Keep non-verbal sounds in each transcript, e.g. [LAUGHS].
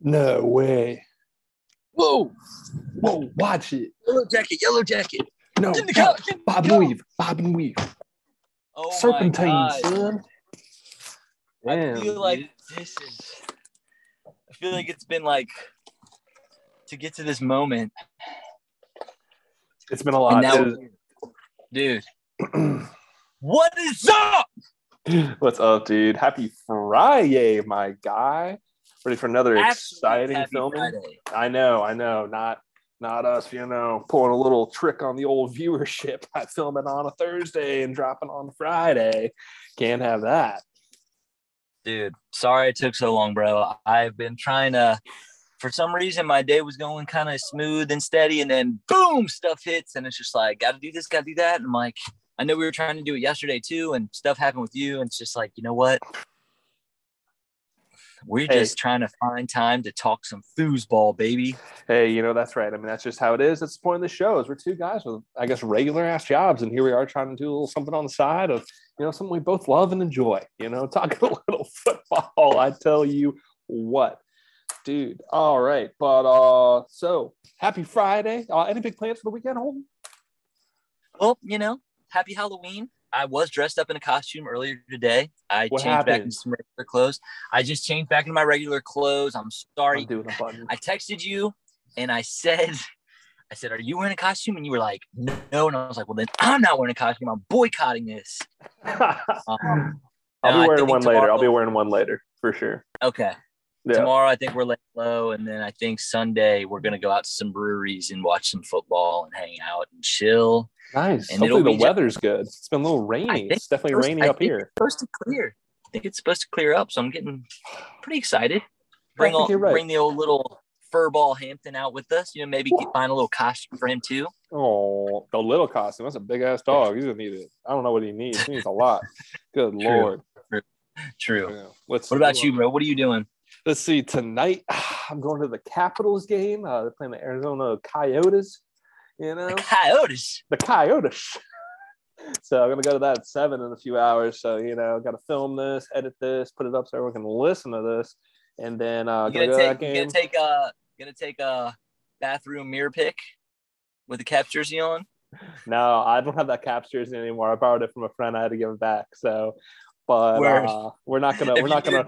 No way. Whoa! Whoa, watch it. Yellow jacket, yellow jacket. No, In the no. car, in the Bob car. and weave. Bob and weave. Oh Serpentine, my God. son. I feel like dude. this is. I feel like it's been like to get to this moment, it's been a lot. and now, It dude, [CLEARS THROAT] what is up? What's up, dude? Happy Friday, my guy. Ready for another Absolute exciting filming? I know, I know. Not not us, you know, pulling a little trick on the old [LAUGHS] viewership by filming on a Thursday and dropping on Friday. Can't have that. Dude, sorry it took so long, bro. I've been trying to. For some reason, my day was going kind of smooth and steady, and then boom, stuff hits, and it's just like, got to do this, got to do that. And I'm like, I know we were trying to do it yesterday too, and stuff happened with you, and it's just like, you know what? We're Hey. just trying to find time to talk some foosball, baby. Hey, you know, that's right. I mean, that's just how it is. That's the point of the show is we're two guys with, I guess, regular ass jobs. And here we are trying to do a little something on the side of, you know, something we both love and enjoy, you know, [LAUGHS] talking a little football. I tell you what, dude. All right. But uh so happy Friday. Uh, any big plans for the weekend, Holden? Well, you know, happy Halloween. I was dressed up in a costume earlier today. I What changed back happened? into some regular clothes. I just changed back into my regular clothes. I'm sorry. I'm doing a button. I texted you and I said, I said, Are you wearing a costume? And you were like, No. And I was like, Well, then I'm not wearing a costume. I'm boycotting this. [LAUGHS] Um, I'll be wearing one later. I'll be wearing one later for sure. okay. Yeah. Tomorrow, I think we're laying low. And then I think Sunday, we're going to go out to some breweries and watch some football and hang out and chill. Nice. And Hopefully the weather's good. It's been a little rainy. It's definitely First, rainy I up think here. It's supposed to clear. I think it's supposed to clear up. So I'm getting pretty excited. [SIGHS] Bring, all, right. bring the old little furball Hampton out with us. You know, maybe find a little costume for him too. Oh, the little costume. That's a big ass dog. He's gonna need it. I don't know what he needs. He needs a lot. [LAUGHS] Good True. lord. True. Yeah. Let's What about you, bro? What are you doing? Let's see. Tonight, [SIGHS] I'm going to the Capitals game. Uh, they're playing the Arizona Coyotes. You know, Coyotes. the Coyotes. [LAUGHS] So I'm gonna go to that at seven in a few hours. So you know, got to film this, edit this, put it up so everyone can listen to this, and then uh, You gonna go to that take, game. gonna take a gonna take a bathroom mirror pick with the Caps jersey on. No, I don't have that Caps jersey anymore. I borrowed it from a friend. I had to give it back. So, but uh, we're not gonna. [LAUGHS] We're not gonna.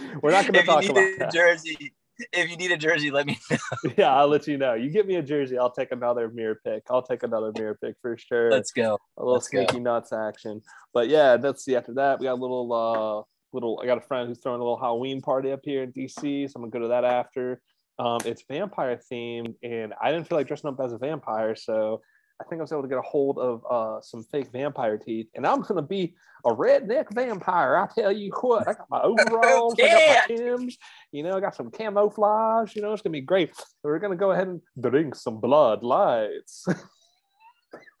[LAUGHS] We're not gonna if you talk about a that. jersey, if you need a jersey, let me know. [LAUGHS] Yeah, I'll let you know. You get me a jersey, I'll take another mirror pick. I'll take another mirror pick for sure. Let's go. a little let's go. sneaky nuts action. But yeah, let's see. After that, we got a little uh little. I got a friend who's throwing a little Halloween party up here in DC, so I'm gonna go to that after. Um, it's vampire themed, and I didn't feel like dressing up as a vampire, so I think I was able to get a hold of uh some fake vampire teeth, and I'm gonna be a redneck vampire. I tell you what, I got my [LAUGHS] overalls, I got my Timbs, you know, I got some camouflage. You know, it's gonna be great. We're gonna go ahead and drink some blood lights. [LAUGHS] [LAUGHS]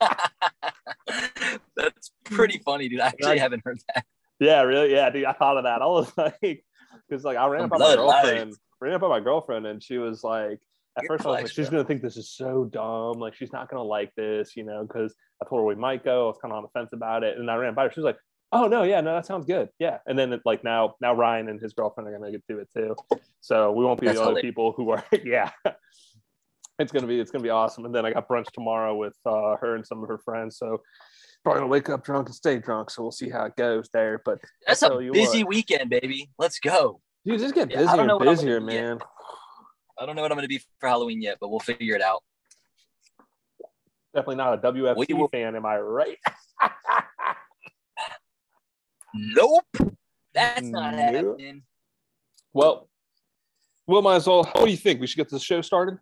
That's pretty funny, dude. I actually haven't heard that. Yeah, really. Yeah, dude. I thought of that. I was like, because like I ran Some up on my blood lights. girlfriend, ran up on my girlfriend, and she was like, at You're first I was like, she's gonna think this is so dumb. Like she's not gonna like this, you know, because I told her we might go. I was kind of on the fence about it, and I ran by her. She was like, oh no, yeah, no, that sounds good. Yeah, and then it, like now, now Ryan and his girlfriend are gonna get to it too. So we won't be That's the only people who are. [LAUGHS] yeah. It's gonna be it's gonna be awesome, and then I got brunch tomorrow with uh, her and some of her friends. So probably gonna wake up drunk and stay drunk. So we'll see how it goes there. But That's a busy what. weekend, baby. Let's go. Dude, just get Yeah, busier don't and busier, man. I don't know what I'm going to be for Halloween yet, but we'll figure it out. Definitely not a WFC We will- fan, am I right? [LAUGHS] Nope. That's not Nope. happening. well, we might as well. What do you think? We should get the show started.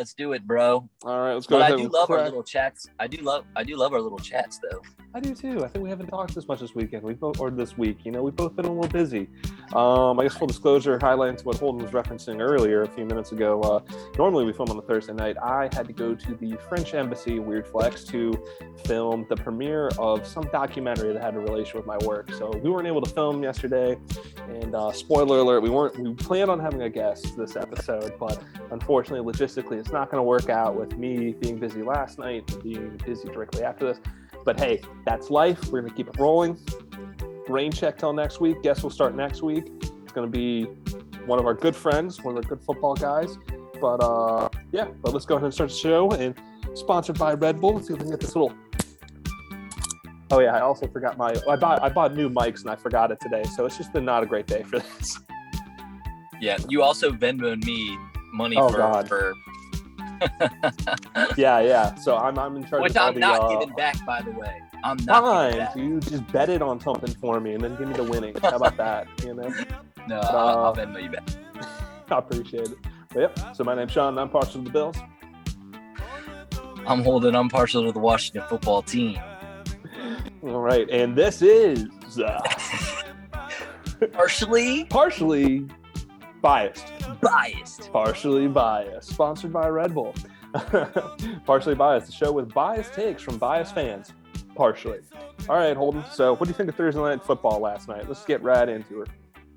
Let's do it, bro. All right, let's go But I do and love our little chats. I do love I do love our little chats though. I do too. I think we haven't talked as much this weekend. We both or this week. You know, we've both been a little busy. Um, I guess full disclosure, highlights what Holden was referencing earlier a few minutes ago. Uh, normally we film on a Thursday night. I had to go to the French embassy, Weird Flex, to film the premiere of some documentary that had a relation with my work. So we weren't able to film yesterday. And uh, spoiler alert, we weren't. We planned on having a guest this episode, but unfortunately, logistically, it's not going to work out with me being busy last night and being busy directly after this. But hey, that's life. We're gonna keep it rolling. Rain check till next week. Guess we'll start next week. It's gonna be one of our good friends, one of our good football guys. But uh, yeah, but let's go ahead and start the show. And sponsored by Red Bull. Let's see if we can get this little. Oh yeah, I also forgot my. I bought I bought new mics and I forgot it today, so it's just been not a great day for this. Yeah, you also Venmoed me money Oh, for, God. for [LAUGHS] Yeah, yeah. So I'm I'm in charge which of all the. Which I'm the, not uh, giving back, by the way. I'm not Fine, you just bet it on something for me and then give me the winning. How about that? [LAUGHS] You know, No, Uh, I'll, I'll Venmo you back. I appreciate it. But yep. So my name's Sean. And I'm partial to the Bills. I'm Holden. I'm partial to the Washington football team. All right, and this is uh, [LAUGHS] Partially partially biased. Biased. Partially biased. Sponsored by Red Bull. [LAUGHS] partially biased. The show with biased takes from biased fans. Partially. All right, Holden. So, what do you think of Thursday night football last night? Let's get right into it.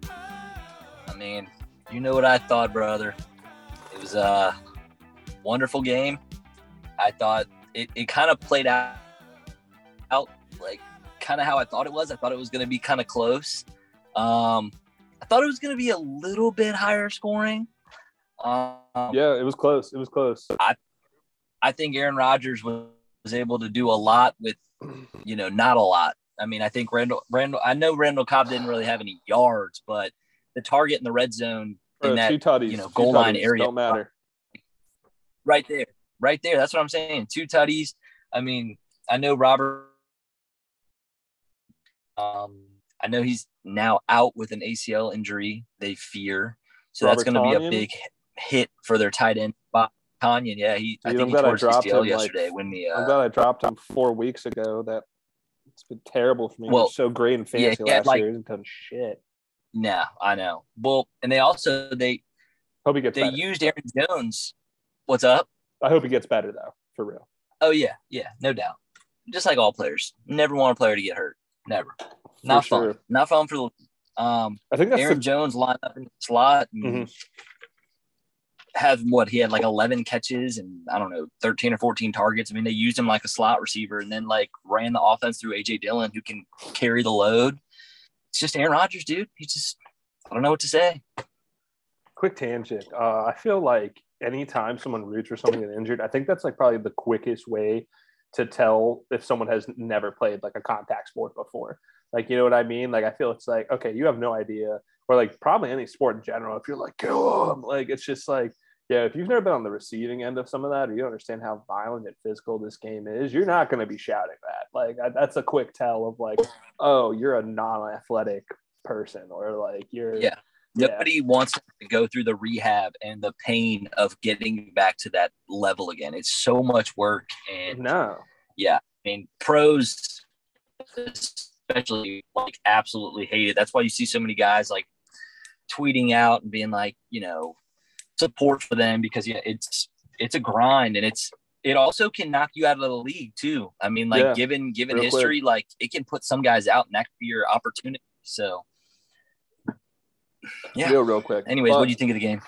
I mean, you know what I thought, brother. It was a wonderful game. I thought it, it kind of played out, out like kind of how I thought it was. I thought it was going to be kind of close. Um, I thought it was going to be a little bit higher scoring. Um, Yeah, it was close. It was close. I I think Aaron Rodgers was, was able to do a lot with, you know, not a lot. I mean, I think Randall, Randall, I know Randall Cobb didn't really have any yards, but the target in the red zone in Uh, that two tutties, you know, goal line area. don't matter. right there, right there. That's what I'm saying. Two tutties. I mean, I know Robert. Um, I know he's now out with an ACL injury. They fear, so that's going to be a big hit for their tight end. Bob Tonyan, yeah, he. I think I'm he tore his dropped ACL him, like, yesterday when. I'm Uh, glad I dropped him four weeks ago. That it's been terrible for me. He Well, was so great in yeah, fantasy had, last like- year. He's done shit. nah, I know. Well, and they also they Hope he gets they better. used Aaron Jones. What's up? I hope he gets better though, for real. Oh yeah, yeah, no doubt. Just like all players, never want a player to get hurt. Never. Not for fun. Not fun for the. Um, I think that's Aaron the, Jones lined up in the slot and Mhm. have what he had like 11 catches and I don't know 13 or 14 targets. I mean, they used him like a slot receiver and then like ran the offense through AJ Dillon, who can carry the load. It's just Aaron Rodgers, dude. He just I don't know what to say. quick tangent. Uh, I feel like anytime someone roots for someone get injured, I think that's like probably the quickest way to tell if someone has never played like a contact sport before. Like, you know what I mean? Like, I feel it's like, okay, you have no idea, or like probably any sport in general. If you're like, kill 'em," like it's just like, yeah, if you've never been on the receiving end of some of that, or you don't understand how violent and physical this game is, you're not going to be shouting that. Like, that's a quick tell of like, oh, you're a non-athletic person, or like you're, Yeah. Yeah. Nobody wants to go through the rehab and the pain of getting back to that level again. It's so much work and no. yeah, I mean, pros especially like absolutely hate it. That's why you see so many guys like tweeting out and being like, you know, support for them because yeah, it's it's a grind and it's it also can knock you out of the league too. I mean, like Yeah, given given history, like it can put some guys out and that could be your opportunity. So yeah. real real quick. Anyways, what do you think of the game?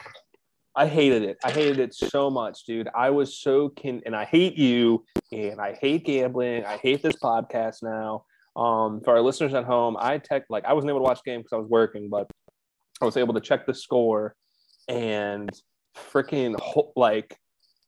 I hated it. I hated it so much, dude. I was so kin and I hate you and I hate gambling. I hate this podcast now. Um, for our listeners at home, I tech like I wasn't able to watch the game because I was working, but I was able to check the score and freaking like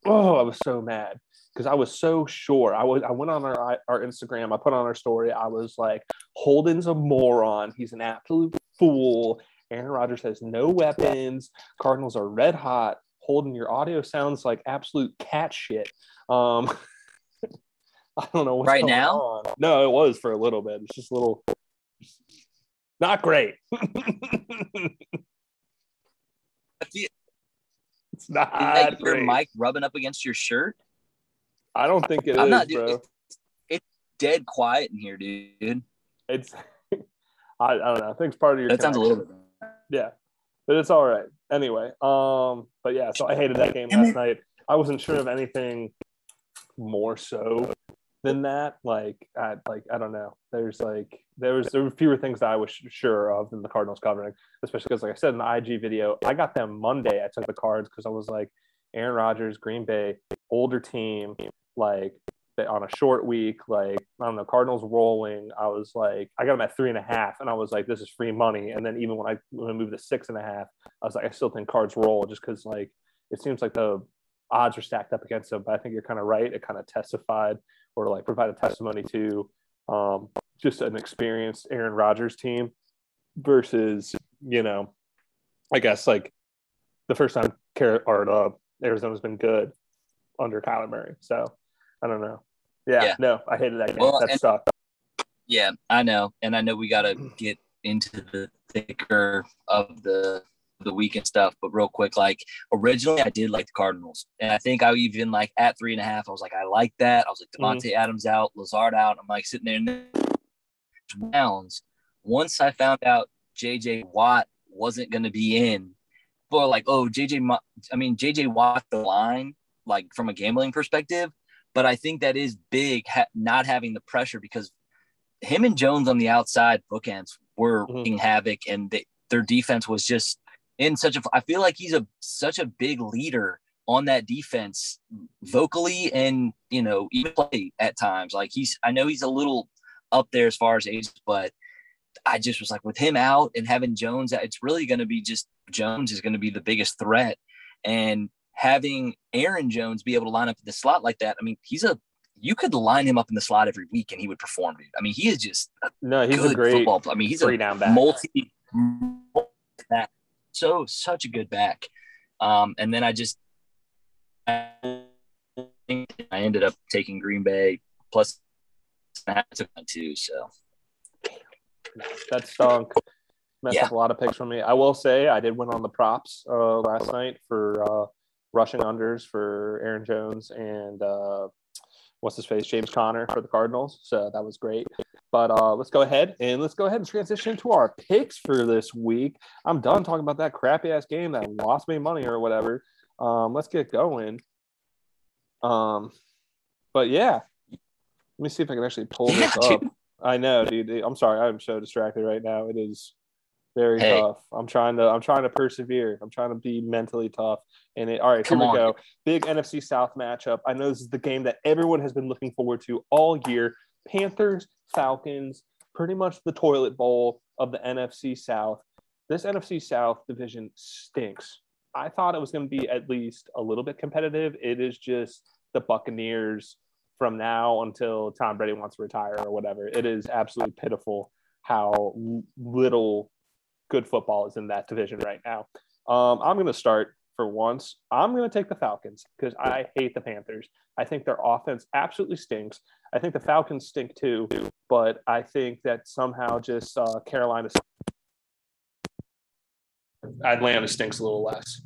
oh, I was so mad because I was so sure. I was I went on our our Instagram, I put on our story, I was like, Holden's a moron, he's an absolute fool. Aaron Rodgers has no weapons. Cardinals are red hot. Holden your audio sounds like absolute cat shit. Um, [LAUGHS] I don't know what's Right going now? on. No, it was for a little bit. It's just a little, not great. [LAUGHS] it's not Is that your great. mic rubbing up against your shirt? I don't think it is, I'm not bro. doing- Dead quiet in here, dude. It's, [LAUGHS] I, I don't know. I think it's part of your. That sounds a little bit. Yeah, but it's all right. Anyway, um, but yeah, so I hated that game last night. I wasn't sure of anything more so than that. Like, I like I don't know. There's like there was there were fewer things that I was sure of than the Cardinals covering, especially because like I said in the IG video, I got them Monday. I took the cards because I was like Aaron Rodgers, Green Bay, older team, like on a short week, like I don't know, Cardinals rolling. I was like, I got them at three and a half, and I was like, this is free money. And then even when I when I moved to six and a half, I was like, I still think Cards roll just because like it seems like the odds are stacked up against them. But I think you're kind of right. It kind of testified or like provided testimony to um, just an experienced Aaron Rodgers team versus you know, I guess like the first time Car- or uh, Arizona's been good under Kyler Murray. So I don't know. Yeah, yeah. no, I hated that game. Well, that sucked. Yeah, I know, and I know we got to get into the thicker of the the weekend stuff, but real quick, like originally I did like the Cardinals, and I think I even like at three and a half, I was like, I like that. I was like Davante mm-hmm. Adams out, Lazard out. I'm like sitting there in the rounds. Once I found out JJ Watt wasn't going to be in, for like, oh, JJ, I mean JJ Watt the line, like from a gambling perspective, but I think that is big ha- not having the pressure because him and Jones on the outside bookends were mm-hmm. havoc, and they, their defense was just in such a. I feel like he's a such a big leader on that defense, vocally and you know even play at times. Like he's, I know he's a little up there as far as age, but I just was like with him out and having Jones, it's really going to be just Jones is going to be the biggest threat, and having Aaron Jones be able to line up in the slot like that. I mean, he's a you could line him up in the slot every week and he would perform. Dude. I mean, he is just no, he's a great football. I mean, he's a down back. multi back. So such a good back. Um, and then I just I ended up taking Green Bay plus I took that too. So that stunk. Messed yeah. up a lot of picks for me. I will say I did win on the props uh, last night for uh, rushing unders for Aaron Jones and uh, what's his face, James Conner for the Cardinals. So that was great. But uh, let's go ahead and let's go ahead and transition to our picks for this week. I'm done talking about that crappy ass game that lost me money or whatever. Um, let's get going. Um, but yeah, let me see if I can actually pull this up. I know, dude. I'm sorry. I'm so distracted right now. It is very hey. tough. I'm trying to I'm trying to persevere. I'm trying to be mentally tough. And it, all right, Come here we on. go. Big NFC South matchup. I know this is the game that everyone has been looking forward to all year. Panthers, Falcons, pretty much the toilet bowl of the NFC South. This NFC South division stinks. I thought it was going to be at least a little bit competitive. It is just the Buccaneers from now until Tom Brady wants to retire or whatever. It is absolutely pitiful how little good football is in that division right now. Um, I'm going to start for once. I'm going to take the Falcons because I hate the Panthers. I think their offense absolutely stinks. I think the Falcons stink too, but I think that somehow just uh, Carolina, Atlanta stinks a little less.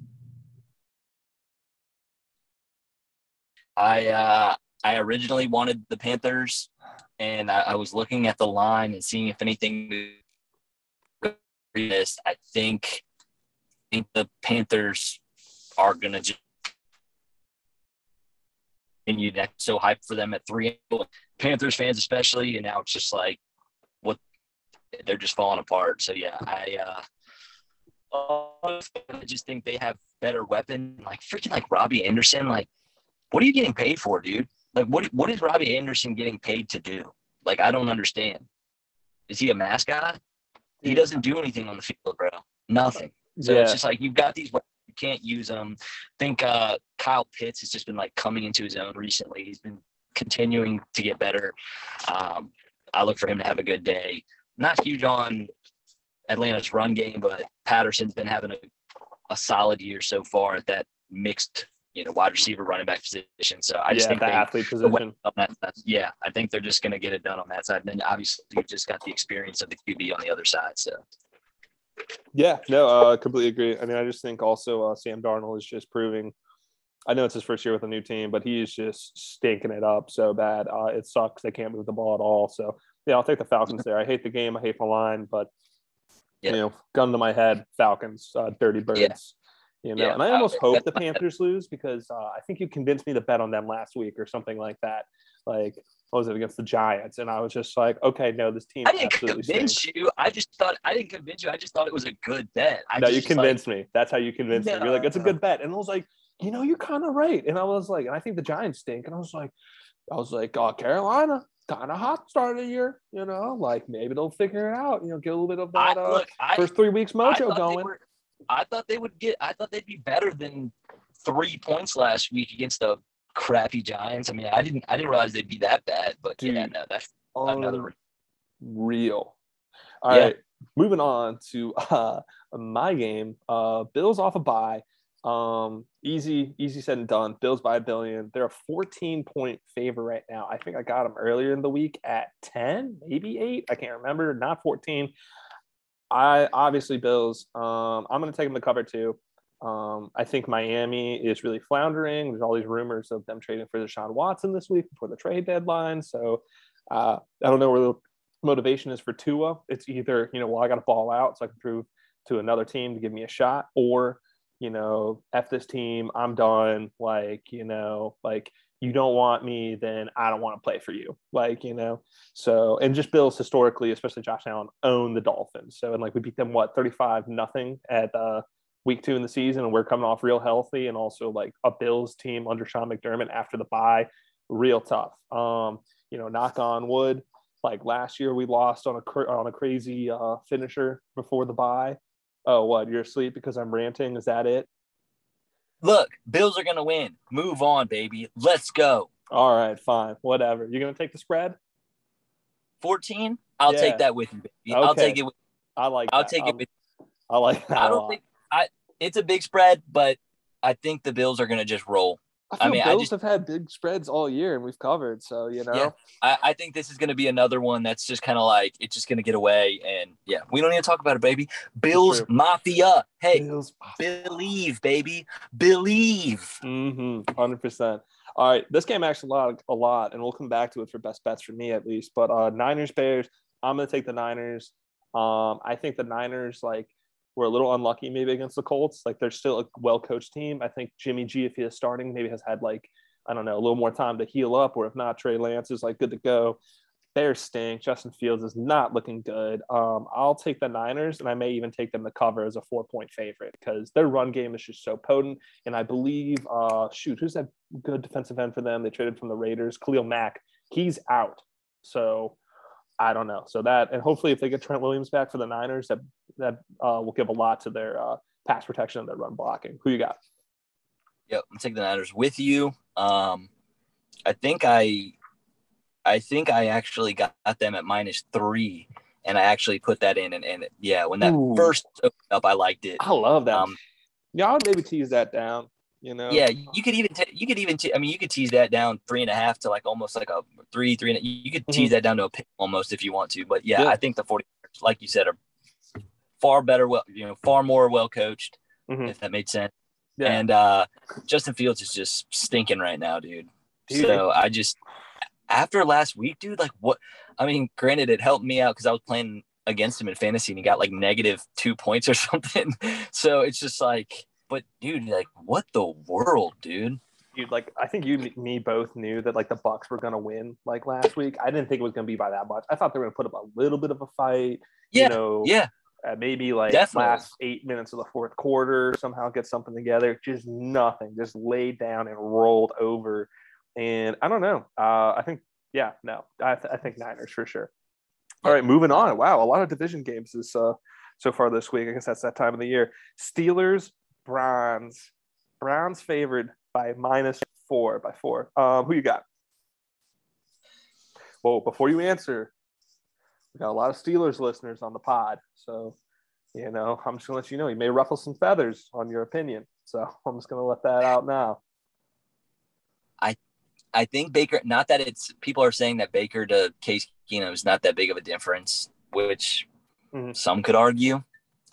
I uh, I originally wanted the Panthers, and I, I was looking at the line and seeing if anything this, I think, I think the Panthers are going to just continue that so hyped for them at three. Panthers fans, especially, and now it's just like what they're just falling apart. So yeah, I uh, I just think they have better weapon. Like freaking like Robbie Anderson. Like, what are you getting paid for, dude? Like, what what is Robbie Anderson getting paid to do? Like, I don't understand. Is he a mascot? He doesn't do anything on the field, bro. Nothing. So yeah. it's just like you've got these. You can't use them. I think uh, Kyle Pitts has just been like coming into his own recently. He's been continuing to get better. Um, I look for him to have a good day. Not huge on Atlanta's run game, but Patterson's been having a, a solid year so far at that mixed you know, wide receiver, running back position. So I just yeah, think the they, athlete position. That, yeah, I think they're just going to get it done on that side. And then obviously you just got the experience of the QB on the other side. So. Yeah, no, uh, completely agree. I mean, I just think also uh, Sam Darnold is just proving. I know it's his first year with a new team, but he's just stinking it up so bad. Uh, it sucks. They can't move the ball at all. So yeah, I'll take the Falcons there. I hate the game. I hate the line, but yeah. you know, gun to my head, Falcons, uh, dirty birds. Yeah. You know, yeah, and I almost hope the Panthers lose because uh, I think you convinced me to bet on them last week or something like that. Like, what was it against the Giants? And I was just like, okay, no, this team. I didn't convince stinks. you. I just thought I didn't convince you. I just thought it was a good bet. I no, you convinced like, me. That's how you convinced no. me. You're like, it's a good bet, and I was like, you know, you're kind of right. And I was like, and I think the Giants stink. And I was like, I was like, oh, Carolina, kind of hot start of the year, you know, like maybe they'll figure it out, you know, get a little bit of that I, uh, look, I, first three weeks mojo going. were- I thought they would get. I thought they'd be better than three points last week against the crappy Giants. I mean, I didn't. I didn't realize they'd be that bad. But yeah, Dude. no, that's another. real. All right, Yeah. moving on to uh, my game. Uh, Bills off a bye. Um, easy, easy said and done. Bills by a billion. They're a 14 point favor right now. I think I got them earlier in the week at 10, maybe eight. I can't remember. Not 14. I obviously Bills. Um, I'm going to take them to cover two. Um, I think Miami is really floundering. There's all these rumors of them trading for Deshaun Watson this week before the trade deadline. So uh, I don't know where the motivation is for Tua. It's either, you know, well, I got to ball out so I can prove to another team to give me a shot, or, you know, F this team, I'm done. Like, you know, like you don't want me, then I don't want to play for you. Like, you know, so, and just Bills historically, especially Josh Allen, own the Dolphins. So, and like we beat them, what, 35 nothing at uh, week two in the season, and we're coming off real healthy, and also like a Bills team under Sean McDermott after the bye, real tough. Um, you know, knock on wood. Like last year, we lost on a on a crazy uh, finisher before the bye. Oh, what? You're asleep because I'm ranting? Is that it? Look, Bills are gonna win. Move on, baby. Let's go. All right, fine, whatever. You're gonna take the spread? 14. I'll Yeah. take that with you, baby. I'll take it. With, I like. I'll that. take I'm- it with. I like. That I don't think I. It's a big spread, but I think the Bills are gonna just roll. I, feel I mean, Bills have had big spreads all year, and we've covered. So you know, Yeah. I, I think this is going to be another one that's just kind of like it's just going to get away, and yeah, we don't need to talk about it, baby. Bills. Mafia, hey, Bills. believe, baby, believe. Mm-hmm. Hundred percent. All right, this game actually a lot, a lot, and we'll come back to it for best bets for me at least. But uh, Niners Bears, I'm gonna take the Niners. Um, I think the Niners like were a little unlucky maybe against the Colts. Like they're still a well coached team. I think Jimmy G, if he is starting, maybe has had like I don't know a little more time to heal up, or if not, Trey Lance is like good to go. Bears stink. Justin Fields is not looking good. Um, I'll take the Niners, and I may even take them to cover as a four point favorite because their run game is just so potent. And I believe, uh, shoot, who's that good defensive end for them? They traded from the Raiders, Khalil Mack. He's out. So I don't know. So that, and hopefully, if they get Trent Williams back for the Niners, that that uh, will give a lot to their uh, pass protection and their run blocking. Who you got? Yep, I'm taking the Niners with you. Um, I think I, I think I actually got them at minus three, and I actually put that in, and, and yeah, when that Ooh. first opened up, I liked it. I love that. Um, yeah, I would maybe tease that down. You know? Yeah, you could even te- you could even I mean you could tease that down three and a half to like almost like a three three and a- you could tease that down to a pick almost if you want to. But yeah, Mm-hmm. Yeah. I think the 40 like you said are far better well you know far more well coached Mhm. if that made sense. Yeah. And uh Justin Fields is just stinking right now, dude. Dude. So I just after last week, dude, like what I mean, granted it helped me out because I was playing against him in fantasy and he got like negative two points or [LAUGHS] something. So it's just like, but dude, like what the world, dude? Dude, like I think you and me both knew that like the Bucs were gonna win like last week. I didn't think it was gonna be by that much. I thought they were gonna put up a little bit of a fight. Yeah, you know, yeah. uh, maybe like Definitely. last eight minutes of the fourth quarter, somehow get something together. Just nothing, just laid down and rolled over. And I don't know. Uh, I think, yeah, no, I, th- I think Niners for sure. All right, moving on. Wow, a lot of division games is uh, so far this week. I guess that's that time of the year. Steelers, Browns. Browns favored by minus four by four. Um, who you got? Well, before you answer, we got a lot of Steelers listeners on the pod. So, you know, I'm just gonna let you know you may ruffle some feathers on your opinion. So [LAUGHS] I'm just gonna let that out now. I I think Baker. Not that it's people are saying that Baker to Case Keenum is not that big of a difference, which Mhm. some could argue.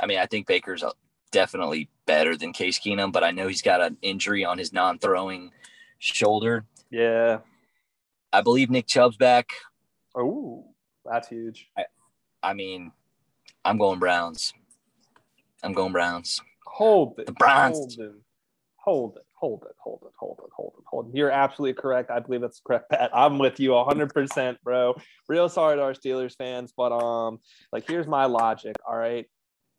I mean, I think Baker's definitely better than Case Keenum, but I know he's got an injury on his non-throwing shoulder. Yeah. I believe Nick Chubb's back. Oh, that's huge. I I mean, I'm going Browns. I'm going Browns. Hold it. The Browns. Hold it. Hold it. Hold it. Hold it. Hold it. Hold it. Hold it. You're absolutely correct. I believe that's correct bet. I'm with you 100%, bro. Real sorry to our Steelers fans, but um, like here's my logic. All right.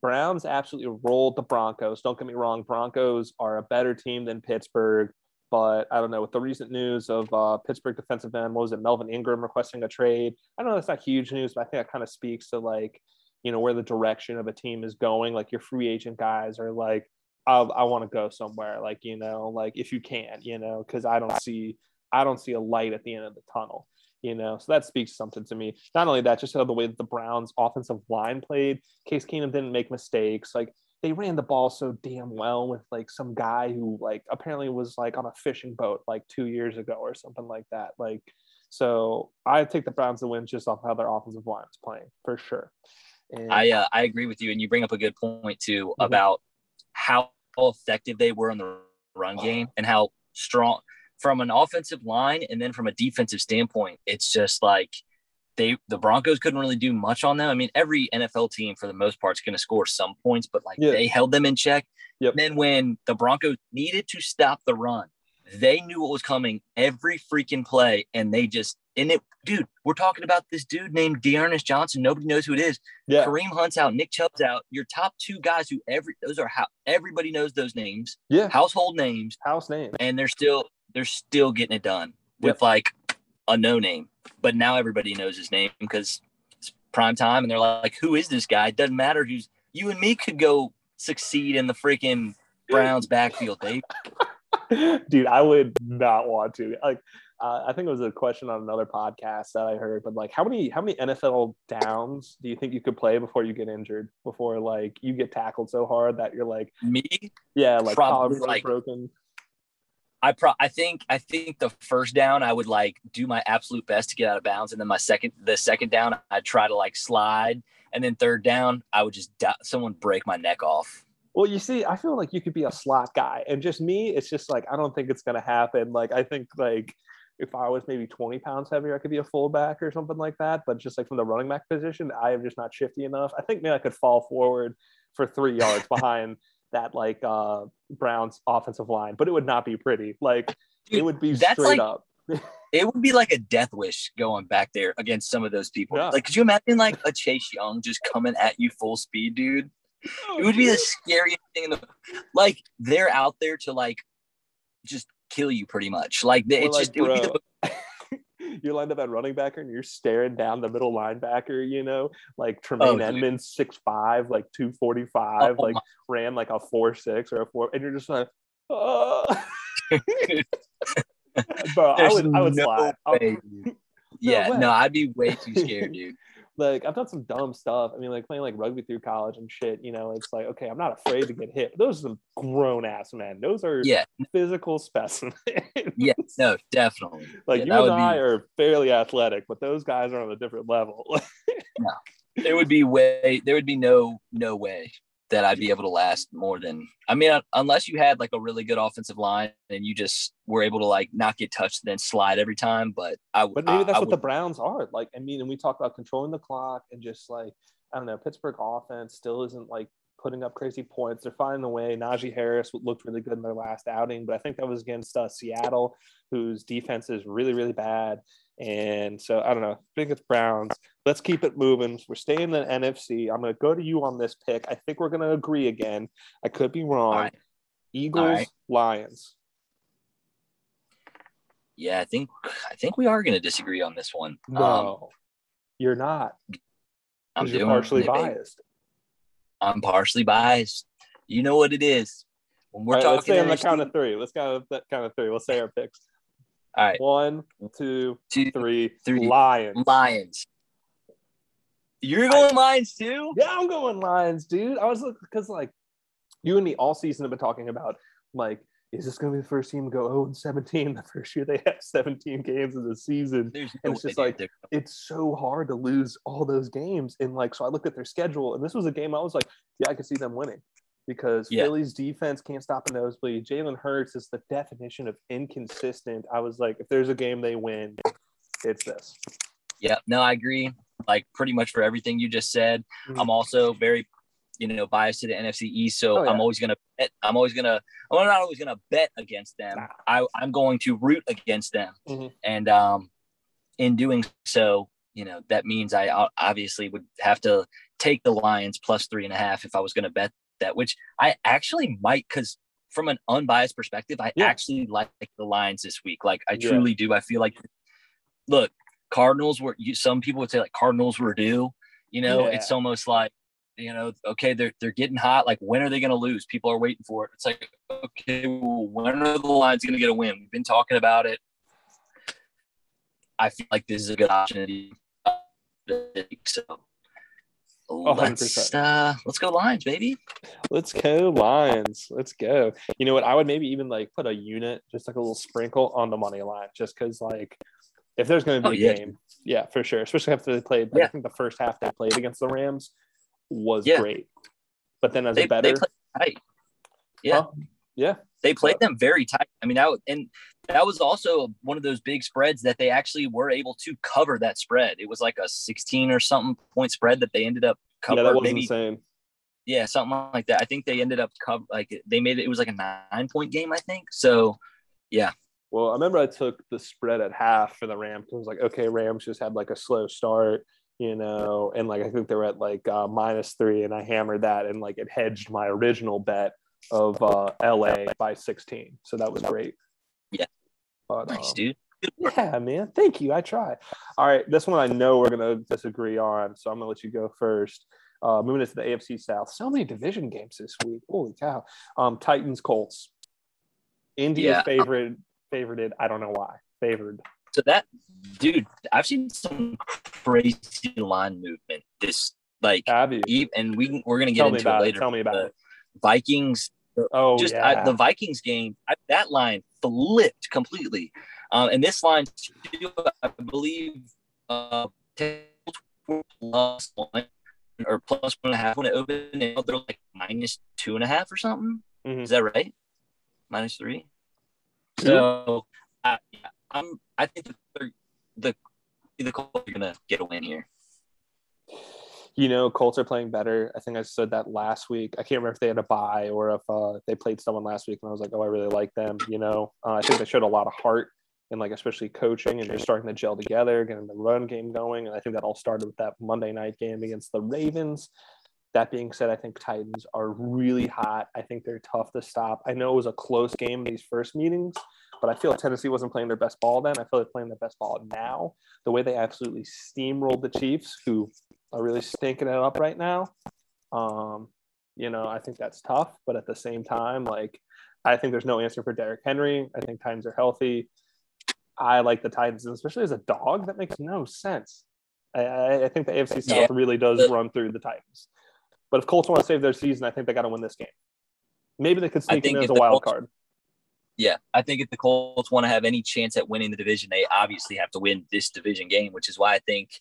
Browns absolutely rolled the Broncos. Don't get me wrong. Broncos are a better team than Pittsburgh. But I don't know. With the recent news of uh, Pittsburgh defensive end, what was it, Melvin Ingram requesting a trade? I don't know that's not huge news, but I think that kind of speaks to like, you know, where the direction of a team is going. Like your free agent guys are like, I, I want to go somewhere. Like, you know, like if you can, you know, because I don't see, I don't see a light at the end of the tunnel. You know, so that speaks something to me. Not only that, just how the way that the Browns' offensive line played. Case Keenum didn't make mistakes. Like they ran the ball so damn well with like some guy who like apparently was like on a fishing boat like two years ago or something like that. Like, so I take the Browns to win just off how their offensive line is playing for sure. And I uh, I agree with you, and you bring up a good point too mm-hmm. about how effective they were in the run game and how strong from an offensive line and then from a defensive standpoint. It's just like they the Broncos couldn't really do much on them. I mean, every NFL team for the most part is going to score some points, but like yeah. they held them in check. Yep. then when the Broncos needed to stop the run, they knew what was coming every freaking play, and they just and it, dude. We're talking about this dude named D'Ernest Johnson. Nobody knows who it is. Yeah. Kareem Hunt's out. Nick Chubb's out. Your top two guys who every those are how everybody knows those names. Yeah, household names. House names. And they're still they're still getting it done yep. with like a no name, but now everybody knows his name because it's prime time, and they're like, "Who is this guy?" It doesn't matter who's. You and me could go succeed in the freaking Browns backfield, Dave. [LAUGHS] Dude, I would not want to. Like, uh, I think it was a question on another podcast that I heard, but like, how many how many NFL downs do you think you could play before you get injured? Before like you get tackled so hard that you're like me? Yeah, like probably like broken. I pro I think I think the first down I would like do my absolute best to get out of bounds, and then my second the second down I'd try to like slide, and then third down I would just someone break my neck off. Well, you see, I feel like you could be a slot guy, and just me, it's just like I don't think it's gonna happen. Like I think like if I was maybe 20 pounds heavier, I could be a fullback or something like that. But just like from the running back position, I am just not shifty enough. I think maybe I could fall forward for three yards [LAUGHS] behind that like uh Browns offensive line, but it would not be pretty. Like Dude, it would be straight like, up. [LAUGHS] it would be like a death wish going back there against some of those people. Yeah. Like, could you imagine like a Chase Young just coming at you full speed, dude? Oh, it would be the scariest thing in the like they're out there to like just kill you pretty much. Like it's like, just it would be the you lined up at running back and you're staring down the middle linebacker, you know, like oh, Tremaine oh, Edmunds, six five, like two forty five, oh, like my. ran like a four six or a four, and you're just like, oh. [LAUGHS] bro, I would, I would no slide. Way, [LAUGHS] yeah, no, I'd be way too scared, [LAUGHS] dude like I've done some dumb stuff. I mean, like playing like rugby through college and shit. You know, it's like okay, I'm not afraid to get hit. Those are some grown ass men. Those are yeah physical specimens. yeah, [LAUGHS] no, definitely. Like yeah, you and I be... are fairly athletic, but those guys are on a different level. [LAUGHS] no, there would be way. There would be no no way that I'd be able to last more than I mean, unless you had like a really good offensive line and you just were able to like not get touched then slide every time. But I would. but maybe that's I, what I the Browns are like. I mean, and we talk about controlling the clock and just like I don't know, Pittsburgh offense still isn't like putting up crazy points. They're finding the way. Najee Harris looked really good in their last outing, but I think that was against uh, Seattle, whose defense is really really bad. And so I don't know. I think it's Browns. Let's keep it moving. We're staying in the NFC. I'm going to go to you on this pick. I think we're going to agree again. I could be wrong. Right. Eagles, right. Lions. Yeah, I think I think we are going to disagree on this one. No, um, you're not. I'm you're partially biased. I'm partially biased. You know what it is. When we're right, talking, let's say on the count of three. Let's count that count of three. Let's say our picks. All right. One, two, two three, three. Lions. Lions. You're going I, Lions too? Yeah, I'm going Lions, dude. I was because like you and me all season have been talking about like, is this going to be the first team to go 0 and 17 [LAUGHS] the first year they have 17 games in the season? No and it's just like it's so hard to lose all those games. And like, so I looked at their schedule, and this was a game I was like, yeah, I could see them winning because yeah. Philly's defense can't stop a nosebleed. Jalen Hurts is the definition of inconsistent. I was like, if there's a game they win, it's this. Yeah, no, I agree. Like pretty much for everything you just said. Mm-hmm. I'm also very, you know, biased to the NFC East, so oh, yeah. I'm always gonna bet. I'm always gonna. I'm not always gonna bet against them. Nah. I, I'm going to root against them, mm-hmm. and um, in doing so, you know, that means I obviously would have to take the Lions plus three and a half if I was going to bet that, which I actually might because from an unbiased perspective, I Yeah. actually like the Lions this week. Like I Yeah. truly do. I feel like, look, Cardinals were. You, some people would say like Cardinals were due. You know, Yeah. it's almost like, you know, okay, they're they're getting hot. Like when are they going to lose? People are waiting for it. It's like, okay, well, when are the Lions going to get a win? We've been talking about it. I feel like this is a good opportunity. So let's 100%. uh, let's go Lions, baby. Let's go Lions. Let's go. You know what? I would maybe even like put a unit, just like a little sprinkle on the money line, just because like if there's going to be Oh, a yeah. game, yeah, for sure. Especially after they played. like, I think the first half they played against the Rams was Yeah. great. But then as They, a better, they played tight. Yeah, Huh? Yeah, they played So- them very tight. I mean, that and that was also one of those big spreads that they actually were able to cover that spread. It was like a 16 or something point spread that they ended up covering. yeah, that was maybe insane. yeah, something like that. I think they ended up cover like they made it. It was like a nine point game, I think. So yeah. Well, I remember I took the spread at half for the Rams. I was like, okay, Rams just had like a slow start, you know, and like I think they were at like uh, minus three, and I hammered that, and like it hedged my original bet of uh, LA by 16. So that was great. Yeah. But, nice, um, dude. Yeah, man. Thank you. I try. All right. This one I know we're going to disagree on. So I'm going to let you go first. Uh, moving into the AFC South. So many division games this week. Holy cow. Um, Titans, Colts. Indy Yeah. favorite, favorited. I don't know why. Favored. So that dude, I've seen some crazy line movement. This like Have you? and we, we're gonna get Tell into it later. Tell me about it. Vikings Oh, just yeah. I, the Vikings game, I, that line flipped completely. Um, and this line, I believe, uh, plus one or plus one and a half when it opened, and they're like minus two and a half or something. Mhm. Is that right? Minus three. So, I, yeah, I'm. I think the the the Colts are gonna get a win here. You know, Colts are playing better. I think I said that last week. I can't remember if they had a bye or if uh, they played someone last week, and I was like, oh, I really like them. You know, uh, I think they showed a lot of heart and like especially coaching, and they're starting to gel together, getting the run game going. And I think that all started with that Monday night game against the Ravens. That being said, I think Titans are really hot. I think they're tough to stop. I know it was a close game these first meetings, but I feel Tennessee wasn't playing their best ball then. I feel like playing their best ball now. The way they absolutely steamrolled the Chiefs, who are really stinking it up right now. Um, you know, I think that's tough, but at the same time, like I think there's no answer for Derrick Henry. I think Titans are healthy. I like the Titans, especially as a dog, that makes no sense. I, I, think the AFC South Yeah. really does run through the Titans. But if Colts want to save their season, I think they got to win this game. Maybe they could sneak in as a wild Colts- card. Yeah, I think if the Colts want to have any chance at winning the division, they obviously have to win this division game, which is why I think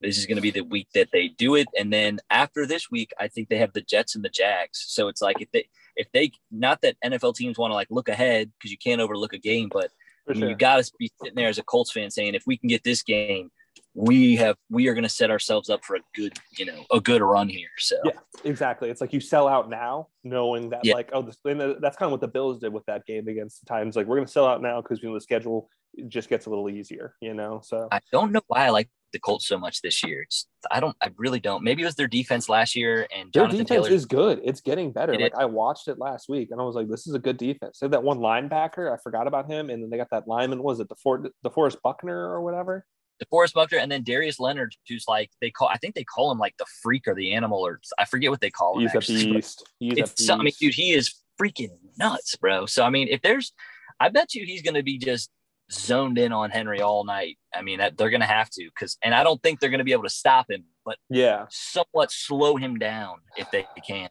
this is going to be the week that they do it. And then after this week, I think they have the Jets and the Jags. So it's like if they if they not that NFL teams want to like look ahead because you can't overlook a game, but I mean, sure. you got to be sitting there as a Colts fan saying if we can get this game, we have we are going to set ourselves up for a good you know a good run here. So Yeah. Exactly. It's like you sell out now, knowing that Yeah. like oh, this, and uh, that's kind of what the Bills did with that game against the Titans. Like we're going to sell out now because you know the schedule just gets a little easier, you know. So I don't know why I like the Colts so much this year. It's I don't I really don't. Maybe it was their defense last year and their Jonathan defense Taylor. is good. It's getting better. It like I watched it last week, and I was like, this is a good defense. They had that one linebacker. I forgot about him, and then they got that lineman. Was it the Fort DeForest Buckner or whatever? DeForest Buckner and then Darius Leonard, who's like they call I think they call him like the freak or the animal or I forget what they call him. He's a actually, but beast. He's a It's so- I mean, dude, he is freaking nuts, bro. So I mean, if there's, I bet you he's gonna be just zoned in on Henry all night. I mean, that they're gonna have to because, and I don't think they're gonna be able to stop him, but yeah, somewhat slow him down if they can.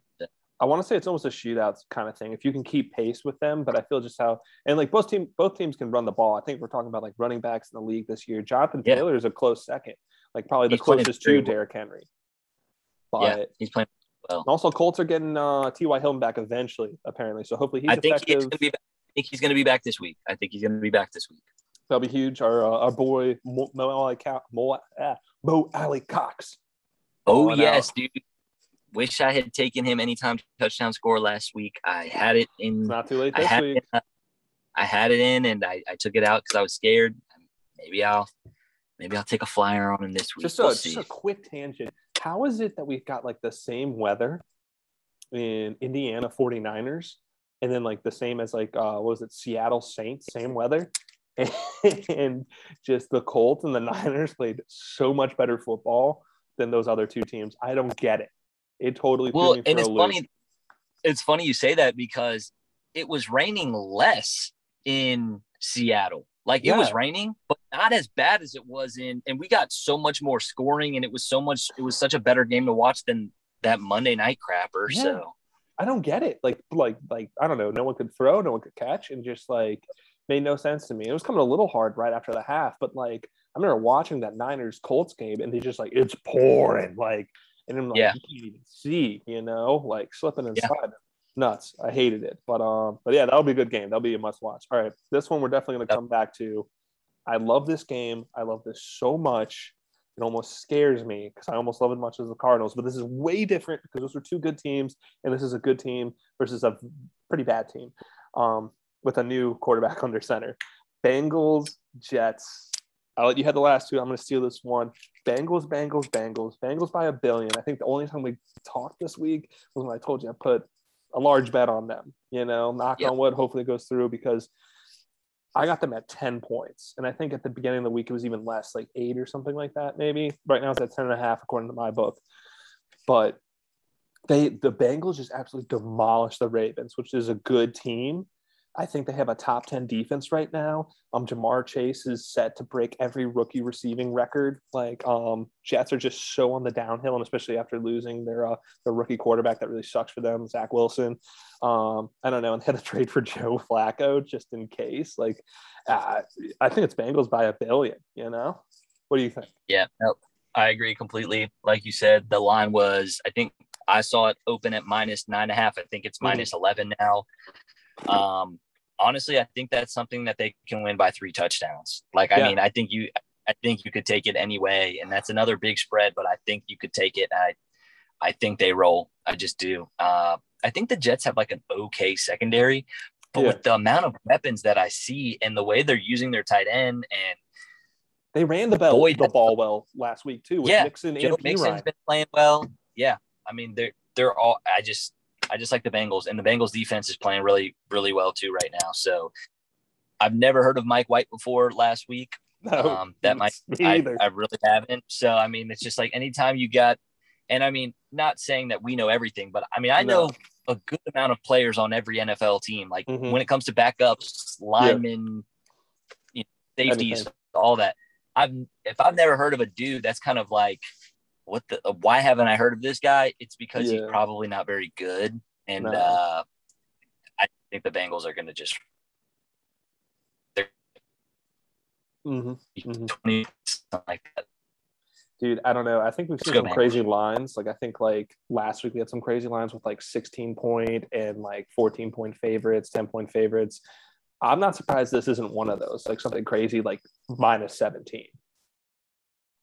I want to say it's almost a shootout kind of thing. If you can keep pace with them, but I feel just how and like both team both teams can run the ball. I think we're talking about like running backs in the league this year. Jonathan Yeah. Taylor is a close second, like probably the He's closest to. Derrick Henry. But yeah, he's playing. well. also Colts are getting uh, T.Y. Hilton back eventually, apparently. So hopefully he's I think he's effective. gonna be. Back. I think he's gonna be back this week. I think he's gonna be back this week. That'll be huge. Our uh, our boy Mo, Mo, Ali, Mo, ah, Mo Alie-Cox. Oh yes, out. dude. Wish I had taken him anytime touchdown score last week. I had it in It's not too late I this had week. it, uh, I had it in, and I, I took it out because I was scared. Maybe I'll maybe I'll take a flyer on him this week. Just we'll a just a quick tangent. How is it that we've got like the same weather in Indiana 49ers and then like the same as like uh, what was it Seattle Saints, same weather, [LAUGHS] and just the Colts and the [LAUGHS] Niners played so much better football than those other two teams. I don't get it. It totally well, and it's funny. It's funny you say that because it was raining less in Seattle. Like yeah. it was raining, but not as bad as it was in. And we got so much more scoring, and it was so much. It was such a better game to watch than that Monday night crapper. Yeah. So I don't get it. Like, like, like I don't know. No one could throw, no one could catch, and just like made no sense to me. It was coming a little hard right after the half, but like I remember watching that Niners Colts game, and they just like it's pouring, like, and I'm like, yeah. you can't even see, you know, like slipping inside. Yeah nuts. I hated it, but um, but yeah, that'll be a good game. That'll be a must watch. All right, this one we're definitely going to come back to. I love this game. I love this so much. It almost scares me because I almost love it as much as the Cardinals. But this is way different because those are two good teams, and this is a good team versus a pretty bad team um, with a new quarterback [LAUGHS] under center. Bengals, Jets. I'll let you have the last two. I'm going to steal this one. Bengals, Bengals, Bengals, Bengals by a billion. I think the only time we talked this week was when I told you I put a large bet on them. You know, knock yep. on wood, hopefully it goes through because I got them at 10 points. And I think at the beginning of the week it was even less, like eight or something like that, maybe. Right now it's at 10 and a half according to my book. But they the Bengals just absolutely demolished the Ravens, which is a good team. I think they have a top 10 defense right now. Um, Ja'Marr Chase is set to break every rookie receiving record. Like, um, Jets are just so on the downhill, and especially after losing their uh, their rookie quarterback that really sucks for them, Zach Wilson. Um, I don't know, and they had to trade for [LAUGHS] Joe Flacco just in case. Like, uh, I think it's Bengals by a billion. You know, what do you think? Yeah, nope. I agree completely. Like you said, the line was, I think I saw it open at minus nine and a half. I think it's mm-hmm. minus 11 now. Um, honestly, I think that's something that they can win by three touchdowns. Like, I yeah. mean, I think you, I think you could take it anyway, and that's another big spread. But I think you could take it. I, I think they roll. I just do. Uh, I think the Jets have like an okay secondary, but yeah. with the amount of weapons that I see and the way they're using their tight end and they ran the ball, Boyd, the ball well last week too. With yeah, Mixon Joe and Mixon's been playing well. Yeah, I mean they're they're all. I just I just like the Bengals, and the Bengals defense is playing really, really well too right now. So I've never heard of Mike White before last week. [LAUGHS] No, um, that might [LAUGHS] I, I, really haven't. So I mean, it's just like anytime you got, and I mean, not saying that we know everything, but I mean, I know a good amount of players on every NFL team. Like mm-hmm. when it comes to backups, linemen, yeah. you know, safeties, Anything. all that. I've if I've never heard of a dude that's kind of like what the uh, why haven't I heard of this guy? It's because yeah. he's probably not very good. And no. uh, I think the Bengals are going to just mm-hmm. mm-hmm. like that. Dude, I don't know. I think we've seen some crazy lines. Like I think like last week we had some crazy lines with like 16 point and like 14 point favorites, 10 point favorites. I'm not surprised this isn't one of those. Like something crazy like minus 17.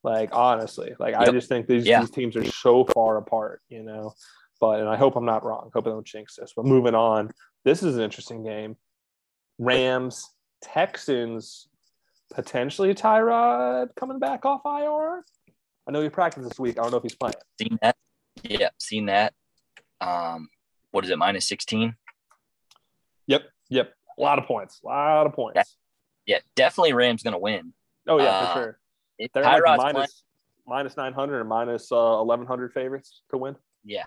Like honestly, like yep. I just think these, yeah. these teams are so far apart, you know. But and I hope I'm not wrong. Hope I don't jinx this. But moving on, this is an interesting game. Rams, Texans, potentially Tyrod coming back off IR. I know he practiced this week. I don't know if he's playing. Seen that? Yeah, seen that. Um, what is it? Minus sixteen. Yep, yep. A lot of points. A lot of points. Yeah, yeah definitely Rams gonna win. Oh yeah, uh, for sure. They're Tyrod's like minus, minus 900 and minus, uh, 1100 favorites to win. Yeah.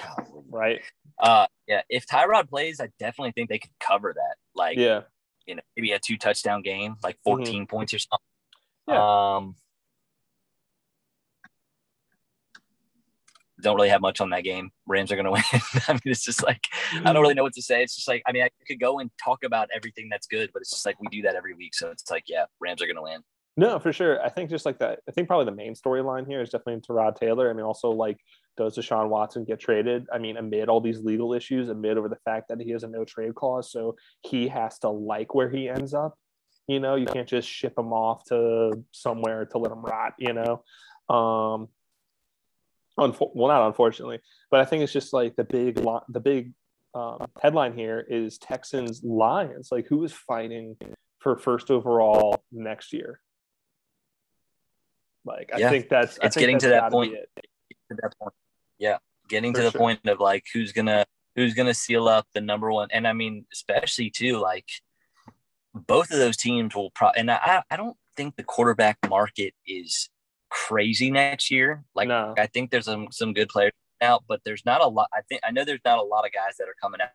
[SIGHS] right. Uh, yeah. If Tyrod plays, I definitely think they could cover that. Like, yeah, you know, maybe a two touchdown game, like mm-hmm. 14 mm-hmm. points or something. Yeah. Um, don't really have much on that game. Rams are going [LAUGHS] to win. I mean, it's just like I don't really know what to say. It's just like I mean, I could go and talk about everything that's good, but it's just like we do that every week. So it's like, yeah, Rams are going to win. No, for sure. I think just like that. I think probably the main storyline here is definitely Tyrod Taylor. I mean, also like, does Deshaun Watson get traded? I mean, amid all these legal issues, amid over the fact that he has a no trade clause, so he has to like where he ends up. You know, you can't just ship him off to somewhere to let him rot. You know, um, unfo- well, not unfortunately, but I think it's just like the big, the big um, headline here is Texans Lions. Like, who is fighting for first overall next year? Like I yeah. think that's it's think getting that's to that point. To that point. Yeah, getting For to the sure. point of like who's gonna who's to seal up the number one. And I mean, especially too, like both of those teams will probably, and I, I don't think the quarterback market is crazy next year. Like, No. I think there's some, some good players out, but there's not a lot. I think, I know there's not a lot of guys that are coming out.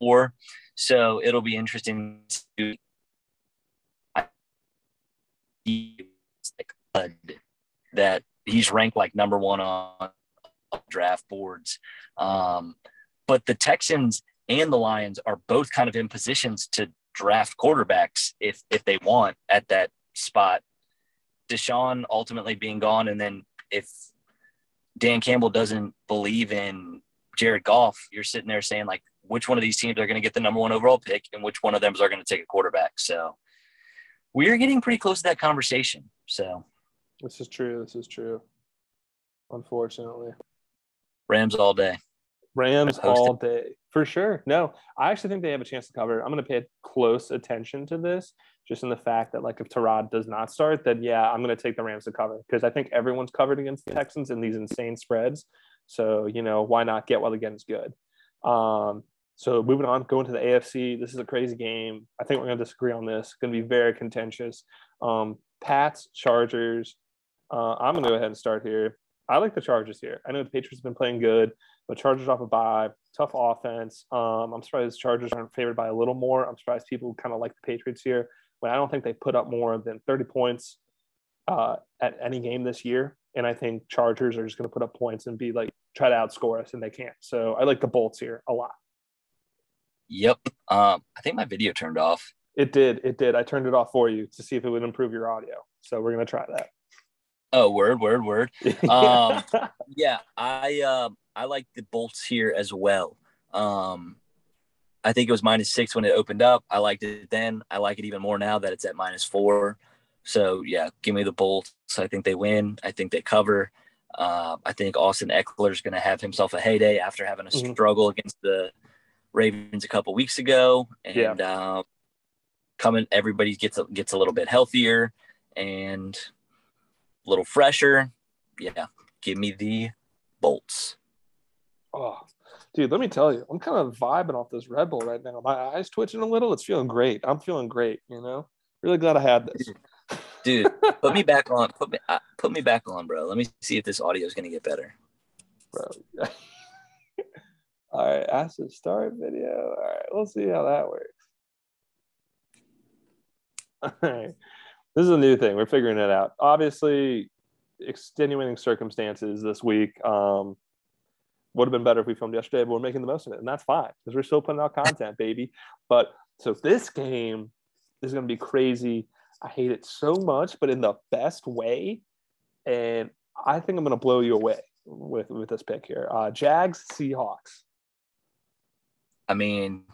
Or so it'll be interesting to like that he's ranked like number one on draft boards. Um, but the Texans and the Lions are both kind of in positions to draft quarterbacks if if they want at that spot. Deshaun ultimately being gone, and then if Dan Campbell doesn't believe in Jared Goff, you're sitting there saying like, which one of these teams are going to get the number one overall pick, and which one of them is are going to take a quarterback. So we're getting pretty close to that conversation. So This is true. This is true. Unfortunately. Rams all day. Rams all day for sure. No, I actually think they have a chance to cover. I'm going to pay close attention to this, just in the fact that like if Tyrod does not start, then yeah, I'm going to take the Rams to cover because I think everyone's covered against the Texans in these insane spreads. So you know why not get while the getting's good. Um, so moving on, going to the AFC. This is a crazy game. I think we're going to disagree on this. Going to be very contentious. Um, Pats, Chargers. Uh, I'm going to go ahead and start here. I like the Chargers here. I know the Patriots have been playing good, but Chargers off a bye, tough offense. Um, I'm surprised the Chargers aren't favored by a little more. I'm surprised people kind of like the Patriots here, but I don't think they put up more than 30 points uh, at any game this year. And I think Chargers are just going to put up points and be like try to outscore us, and they can't. So I like the Bolts here a lot. Yep. Um, I think my video turned off. It did. It did. I turned it off for you to see if it would improve your audio. So we're going to try that. Oh, word, word, word. [LAUGHS] Um, Yeah, I um I like the Bolts here as well. Um, I think it was minus six when it opened up. I liked it then. I like it even more now that it's at minus four. So yeah, give me the Bolts. I think they win. I think they cover. Uh, I think Austin Ekeler is going to have himself a heyday after having a Mhm. struggle against the Ravens a couple weeks ago, and Yeah. um, coming everybody gets a, gets a little bit healthier and a little fresher. Yeah, give me the Bolts. Oh, dude, let me tell you, I'm kind of vibing off this Red Bull right now. My eyes twitching a little. It's feeling great. I'm feeling great. You know, really glad I had this, Dude, put me back on. Put me uh, put me back on, bro. Let me see if this audio is gonna get better. bro. [LAUGHS] All right, ask to start video. All right, we'll see how that works. [LAUGHS] All right, this is a new thing. We're figuring it out. Obviously, extenuating circumstances this week. Um, would have been better if we filmed yesterday, but we're making the most of it, and that's fine because we're still putting out content, baby. But so this game is going to be crazy. I hate it so much, but in the best way. And I think I'm going to blow you away with with this pick here. Uh, Jags, Seahawks. I mean,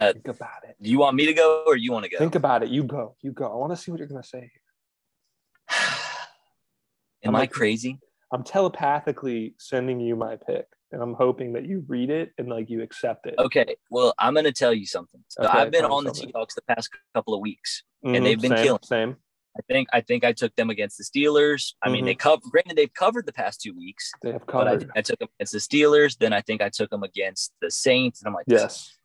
uh, Think about it. do you want me to go or you want to go? Think about it. You go. You go. I want to see what you're going to say. [SIGHS] Am I'm I crazy? I'm telepathically sending you my pick, and I'm hoping that you read it and like you accept it. Okay. Well, I'm gonna tell you something. So Okay, I've been on the. Seahawks the past couple of weeks. Mhm, they've been same, killing. Same. I think I think I took them against the Steelers. I mean, mm-hmm. they covered. Granted, they've covered the past two weeks, They have but I, covered. think I took them against the Steelers. Then I think I took them against the Saints, and I'm like, yes.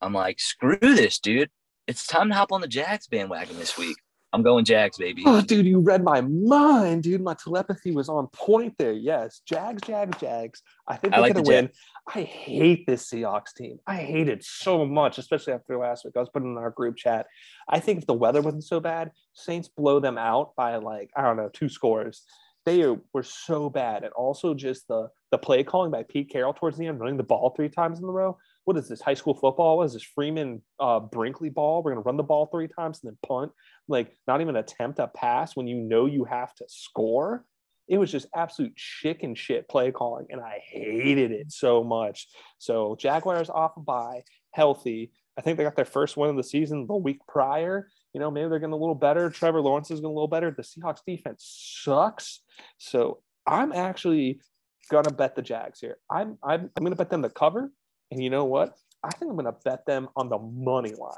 I'm like, screw this, dude. It's time to hop on the Jags bandwagon this week. I'm going Jags, baby. Oh, dude, you read my mind, dude. My telepathy was on point there. Yes, Jags, Jags, Jags. I think I they're like gonna the win. I hate this Seahawks team. I hate it so much, especially after last week. I was putting in our group chat. I think if the weather wasn't so bad, Saints blow them out by like I don't know two scores. They are, were so bad, and also just the the play calling by Pete Carroll towards the end, running the ball three times in a row. What is this high school football? What is this Freeman uh, Brinkley ball? We're gonna run the ball three times and then punt like not even attempt a pass when you know you have to score. It was just absolute chicken shit play calling, and I hated it so much. So Jaguars off a healthy. I think they got their first win of the season the week prior. You know, maybe they're getting a little better. Trevor Lawrence is getting a little better. The Seahawks defense sucks. So I'm actually gonna bet the Jags here. I'm I'm, I'm gonna bet them to cover. And you know what? I think I'm gonna bet them on the money line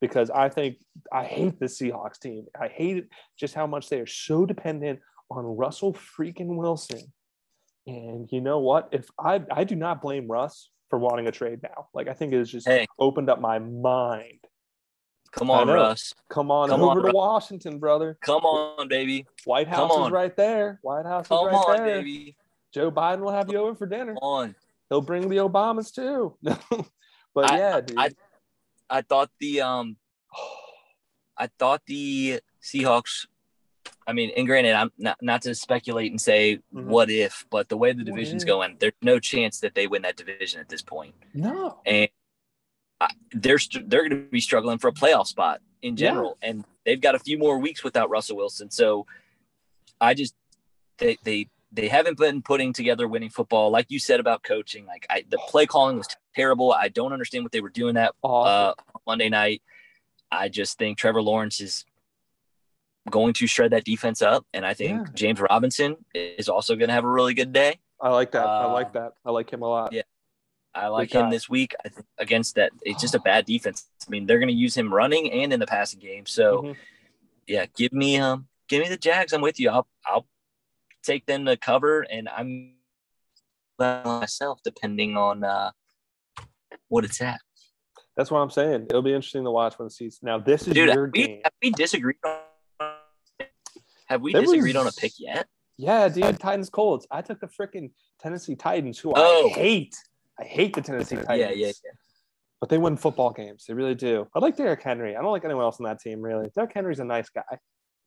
because I think I hate the Seahawks team. I hate it just how much they are so dependent on Russell freaking Wilson. And you know what? If I I do not blame Russ for wanting a trade now. Like I think it has just Hey. opened up my mind. Come on. Russ. Come on Come over on, to Russ. Washington, brother. Come on, baby. White House is on. right there. White House is Come right on, there. baby. Joe Biden will have you over for dinner. Come on. He'll bring the Obamas too. [LAUGHS] but I- yeah, dude. I I thought the um I thought the Seahawks. I mean, and granted, I'm not not to speculate and say Mhm. what if, but the way the division's going, there's no chance that they win that division at this point, no. and I, they're they're going to be struggling for a playoff spot in Yeah. general, and they've got a few more weeks without Russell Wilson. So, I just they they they haven't been putting together winning football, like you said about coaching. Like I, the play calling was terrible. I don't understand what they were doing that uh, Monday night. I just think Trevor Lawrence is going to shred that defense up, and I think Yeah. James Robinson is also going to have a really good day. I like that. I uh, like that. I like him a lot. yeah. I like him this week I think against that. It's just a bad defense. I mean, they're going to use him running and in the passing game. So, Mhm. yeah, give me um, give me the Jags. I'm with you. I'll I'll take them to cover, and I'm myself depending on uh, what it's at. That's what I'm saying. It'll be interesting to watch when the season. Now this is Dude, your have we, game. have we disagreed on have we There disagreed on a pick yet? Yeah, dude. Titans Colts. I took the freaking Tennessee Titans, who Oh. I hate. I hate the Tennessee Titans. Yeah, yeah, yeah. But they win football games. They really do. I like Derrick Henry. I don't like anyone else on that team really. Derrick Henry's a nice guy.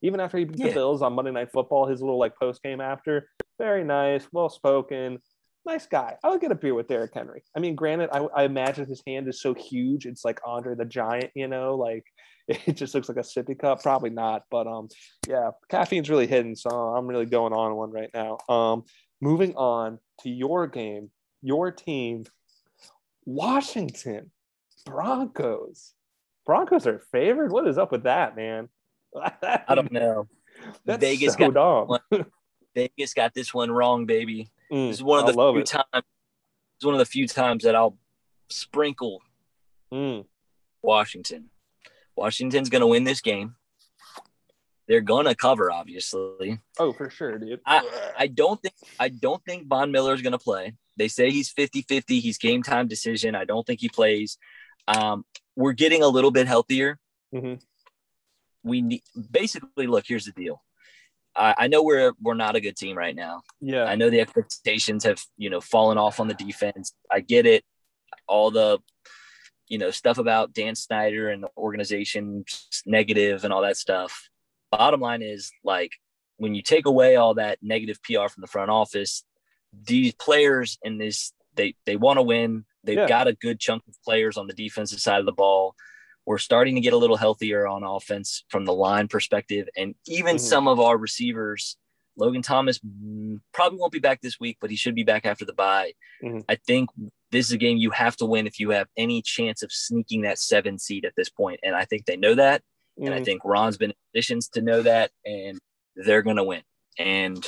Even after he beat the Bills on Monday Night Football, his little like post game after, very nice, well spoken, nice guy. I would get a beer with Derrick Henry. I mean, granted, I, I imagine his hand is so huge, it's like Andre the Giant, you know, like [LAUGHS] it just looks like a sippy cup. Probably not, but um, yeah, caffeine's really hidden, so I'm really going on one right now. Um, moving on to your game, your team, Washington Broncos. Broncos are favored. What is up with that, man? [LAUGHS] I don't know. That's Vegas so got. Vegas got this one wrong, baby. Mm, This is one of I the few it. times. It's one of the few times that I'll sprinkle Mm, Washington. Washington's going to win this game. They're going to cover, obviously. oh, for sure, dude. I don't think I don't think Von Miller is going to play. They say he's 50-50. He's game time decision. I don't think he plays. Um, we're getting a little bit healthier. Mhm. We need basically look. Here's the deal. I, I know we're we're not a good team right now. yeah. I know the expectations have you know fallen off on the defense. I get it. All the you know stuff about Dan Snyder and the organization negative and all that stuff. Bottom line is like when you take away all that negative PR from the front office, these players in this they they want to win. They've Yeah. got a good chunk of players on the defensive side of the ball. We're starting to get a little healthier on offense from the line perspective, and even Mhm. some of our receivers. Logan Thomas probably won't be back this week, but he should be back after the bye. Mhm. I think this is a game you have to win if you have any chance of sneaking that seven seed at this point, and I think they know that. And I Mm, think Ron's been in positions to know that, and they're going to win. And,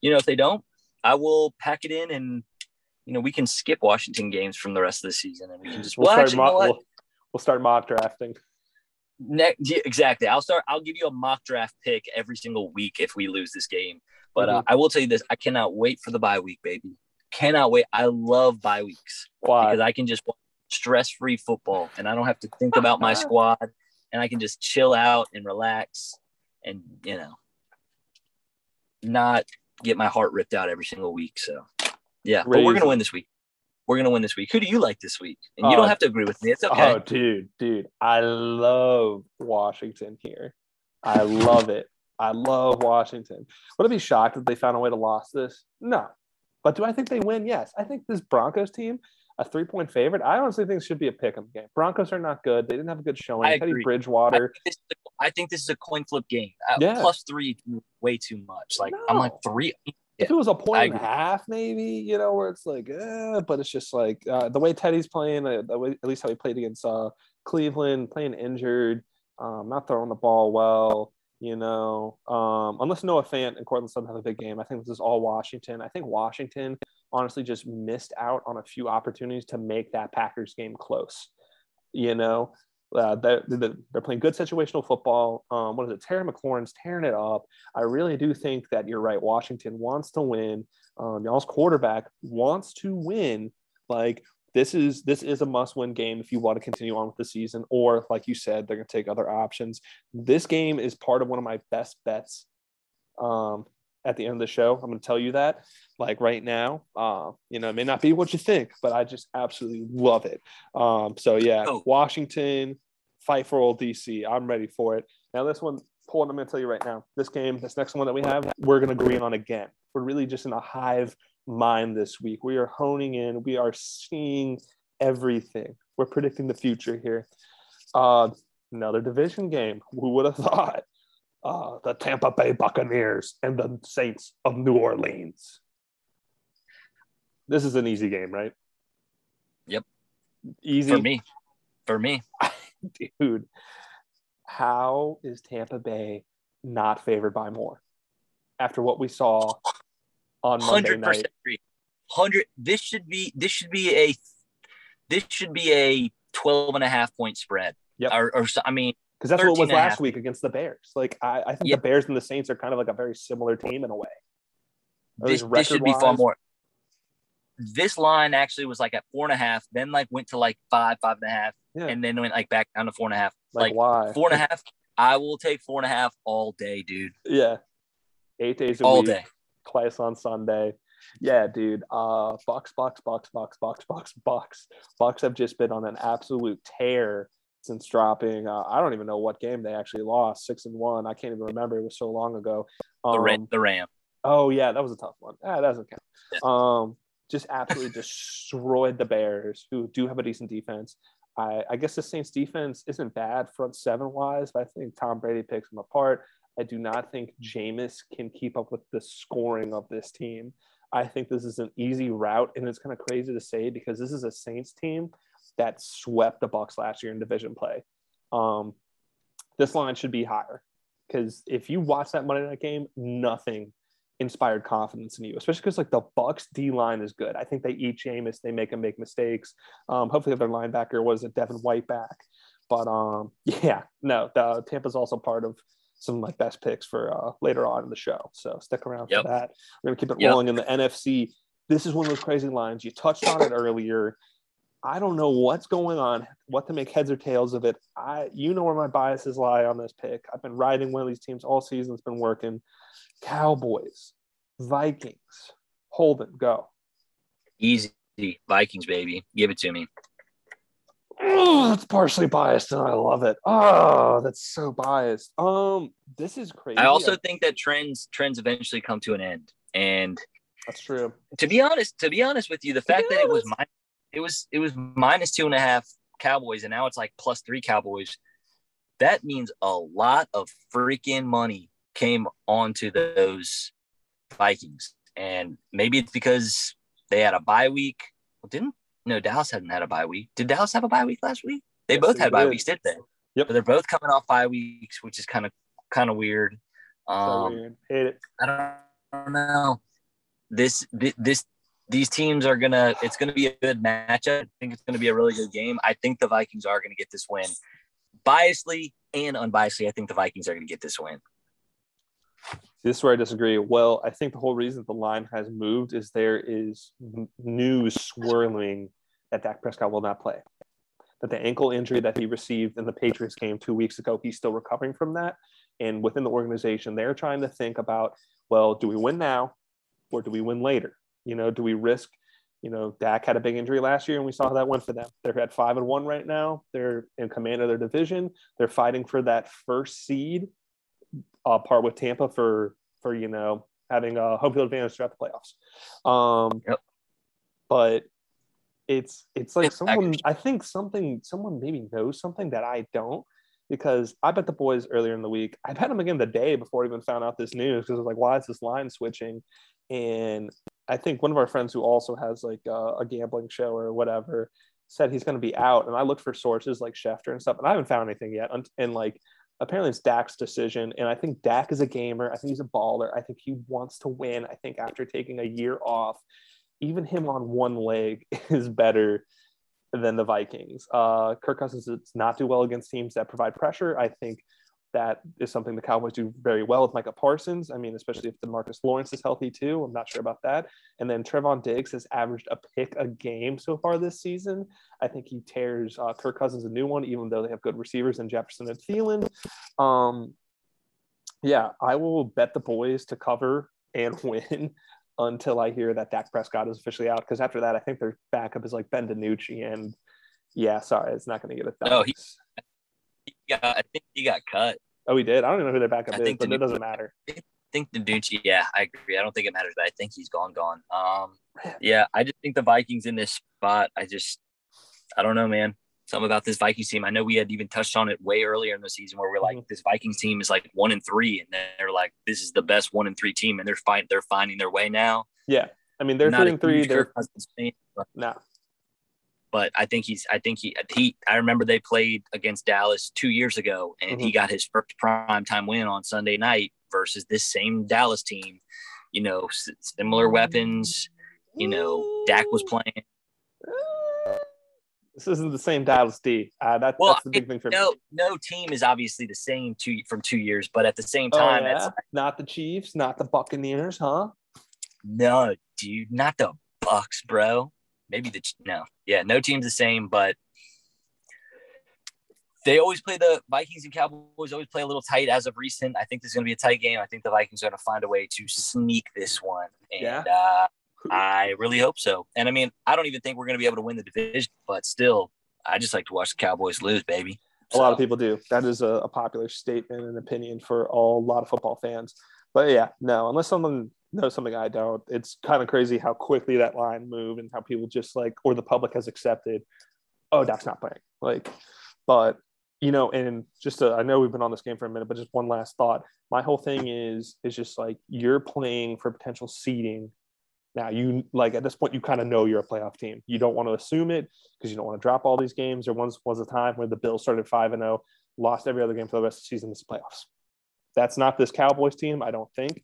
you know, if they don't, I will pack it in and, you know, we can skip Washington games from the rest of the season and we can just, we'll, well, actually, you know we'll, we'll start mock drafting. Ne- yeah, exactly. I'll start, I'll give you a mock draft pick every single week if we lose this game. But uh, I will tell you this I cannot wait for the bye week, baby. Cannot wait. I love bye weeks Why? because I can just stress-free football and I don't have to think about my [LAUGHS] squad and I can just chill out and relax and you know not get my heart ripped out every single week. So yeah, but we're gonna win this week. We're gonna win this week. Who do you like this week? And you Uh, don't have to agree with me. It's okay. Oh, dude, dude, I love Washington here. I love it. I love Washington. Would I be shocked if they found a way to lose this? No. But do I think they win? Yes. I think this Broncos team, a three point favorite, I honestly think should be a pick 'em game. Broncos are not good. They didn't have a good showing. I Teddy agree. Oh, I think, this is a, I think this is a coin flip game. Uh, Yeah. Plus three, way too much. Like I'm like three. If it was a and a half, maybe you know, where it's like, eh, but it's just like uh, the way Teddy's playing, uh, the way, at least how he played against uh, Cleveland, playing injured, um, not throwing the ball well. You know, um, unless Noah Fant and Courtland Sutton have a big game, I think this is all Washington. I think Washington honestly just missed out on a few opportunities to make that Packers game close. You know, Uh, they're, they're playing good situational football. Um, what is it? Terry McLaurin's tearing it up. I really do think that you're right. Washington wants to win. Um, y'all's quarterback wants to win. Like this is this is a must-win game if you want to continue on with the season, or like you said, they're going to take other options. This game is part of one of my best bets. Um, at the end of the show, I'm going to tell you that. Like right now, uh, you know, it may not be what you think, but I just absolutely love it. Um, so yeah, oh. Washington, fight for old DC. I'm ready for it. Now this one, Paul, I'm going to tell you right now. This game, this next one that we have, we're going to agree on again. We're really just in a hive mind this week. We are honing in, we are seeing everything. We're predicting the future here. Uh, another division game. Who would have [LAUGHS] thought? Uh, the Tampa Bay Buccaneers and the Saints of New Orleans. This is an easy game, right? Yep. Easy for me. For me, [LAUGHS] dude. How is Tampa Bay not favored by more after what we saw on Monday night. Agree. Hundred. This should be. This should be a. This should be a 12 and a half point spread. Yep. Or, or I mean, because that's what it was last week against the Bears. Like I, I think yep. the Bears and the Saints are kind of like a very similar team in a way. This, this should be far more. This line actually was like at four and a half, then like went to like five, five and a half, yeah. and then went like back down to four and a half. Like, like why? Four and a half. I will take four and a half all day, dude. Yeah. Eight days a all week. day twice on Sunday. Yeah, dude. Uh, box, box, box, box, box, box, box. Bucs have just been on an absolute tear since dropping. Uh, I don't even know what game they actually lost. Six and one. I can't even remember. It was so long ago. Um, the Ram. The Ram. Oh yeah, that was a tough one. Ah, that doesn't count. Um, just absolutely destroyed the Bears, who do have a decent defense. I, I guess the Saints defense isn't bad front seven wise, but I think Tom Brady picks them apart. I do not think Jameis can keep up with the scoring of this team. I think this is an easy route, and it's kind of crazy to say because this is a Saints team that swept the Bucs last year in division play. Um, this line should be higher because if you watch that Monday night game, nothing inspired confidence in you, especially because like the Bucs D line is good. I think they eat Jameis, they make him make mistakes. Um, hopefully, their linebacker was a Devin White back, but um, [LAUGHS] yeah, no, the Tampa's also part of some of my best picks for uh, later on in the show. So stick around yep. for that. We're gonna keep it yep. rolling in the NFC. This is one of those crazy lines. You touched on it earlier. I don't know what's going on, what to make heads or tails of it. I, you know where my biases lie on this pick. I've been riding one of these teams all season. It's been working. Cowboys, Vikings, Holden, go. Easy, Vikings, baby. Give it to me oh, that's partially biased, and I love it. Oh, that's so biased. Um, this is crazy. I also think that trends trends eventually come to an end, and that's true. To be honest, to be honest with you, the fact that it was my, it was it was minus two and a half Cowboys, and now it's like plus three Cowboys. That means a lot of freaking money came onto those Vikings, and maybe it's because they had a bye week. Well, didn't no, Dallas hadn't had a bye week. Did Dallas have a bye week last week? They yes, both had bye weeks, did they? Yep. So they're both coming off bye weeks, which is kind of kind of weird. Um, so weird. Hate it. I don't, I don't know. This, this these teams are gonna. It's gonna be a good matchup. I think it's gonna be a really good game. I think the Vikings are gonna get this win. Biasly and unbiasedly, I think the Vikings are gonna get this win. This is where I disagree. Well, I think the whole reason the line has moved is there is news swirling that Dak Prescott will not play. That the ankle injury that he received in the Patriots game two weeks ago, he's still recovering from that. And within the organization, they're trying to think about, well, do we win now or do we win later? You know, do we risk, you know, Dak had a big injury last year and we saw how that went for them. They're at five and one right now. They're in command of their division. They're fighting for that first seed uh, part with Tampa for, for, you know, having a home field advantage throughout the playoffs. Um, yep. But it's it's like someone I think something someone maybe knows something that I don't because I bet the boys earlier in the week I bet them again the day before I even found out this news because I was like why is this line switching and I think one of our friends who also has like a, a gambling show or whatever said he's going to be out and I looked for sources like Schefter and stuff and I haven't found anything yet and like apparently it's Dak's decision and I think Dak is a gamer I think he's a baller I think he wants to win I think after taking a year off even him on one leg [LAUGHS] is better than the Vikings. Uh, Kirk Cousins does not do well against teams that provide pressure. I think that is something the Cowboys do very well with Micah Parsons. I mean, especially if Demarcus Lawrence is healthy too. I'm not sure about that. And then Trevon Diggs has averaged a pick a game so far this season. I think he tears uh, Kirk Cousins a new one, even though they have good receivers in Jefferson and Thielen. Um, yeah, I will bet the boys to cover and [LAUGHS] win until I hear that Dak Prescott is officially out. Because after that, I think their backup is like Ben DiNucci, and yeah, sorry, it's not going to get it done. No, he, got, I think he got cut. Oh, he did. I don't even know who their backup I is, but it doesn't matter. I think DiNucci. Yeah, I agree. I don't think it matters, but I think he's gone. Gone. Um, yeah, I just think the Vikings in this spot. I just, I don't know, man. Something about this Vikings team. I know we had even touched on it way earlier in the season where we're like, mm-hmm. this Vikings team is like one and three, and they're like, this is the best one and three team, and they're fine. They're finding their way now. Yeah, I mean, they're three and three. They're no, but I think he's I think he he I remember they played against Dallas two years ago and mm-hmm. he got his first prime time win on Sunday night versus this same Dallas team. You know, similar weapons. You know, Dak was playing. This isn't the same Dallas D. Uh, that, well, that's the big thing for no, me. No team is obviously the same two from two years, but at the same oh, time, oh, yeah? like, not the Chiefs, not the Buccaneers, huh? No, dude, not the Bucs, bro maybe the no, yeah, no team's the same, but they always play the Vikings and Cowboys always play a little tight as of recent. I think this is going to be a tight game. I think the Vikings are going to find a way to sneak this one, and yeah. uh, I really hope so. And I mean, I don't even think we're going to be able to win the division, but still, I just like to watch the Cowboys lose, baby. So. A lot of people do. That is a, a popular statement and opinion for all, a lot of football fans. But yeah, no, unless someone know something I don't. It's kind of crazy how quickly that line moved and how people just like, or the public has accepted, oh, Dak's not playing. Like, but you know, and just to, I know we've been on this game for a minute, but just one last thought. My whole thing is is just like you're playing for potential seeding. Now you like at this point you kind of know you're a playoff team. You don't want to assume it because you don't want to drop all these games. There once was a time where the Bills started five and zero, oh, lost every other game for the rest of the season. This playoffs. That's not this Cowboys team, I don't think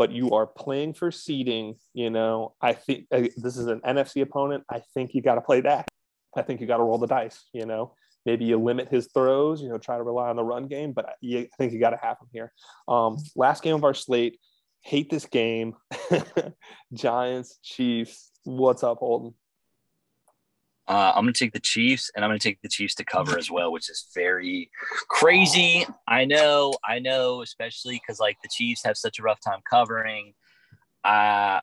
but you are playing for seeding. You know, I think uh, this is an NFC opponent. I think you got to play that. I think you got to roll the dice. You know, maybe you limit his throws. You know, try to rely on the run game, but I think you got to have him here. Um, last game of our slate. Hate this game. [LAUGHS] Giants, Chiefs. What's up, Holden? Uh, I'm going to take the Chiefs, and I'm going to take the Chiefs to cover as well, which is very crazy. I know, I know, especially because like the Chiefs have such a rough time covering. Uh,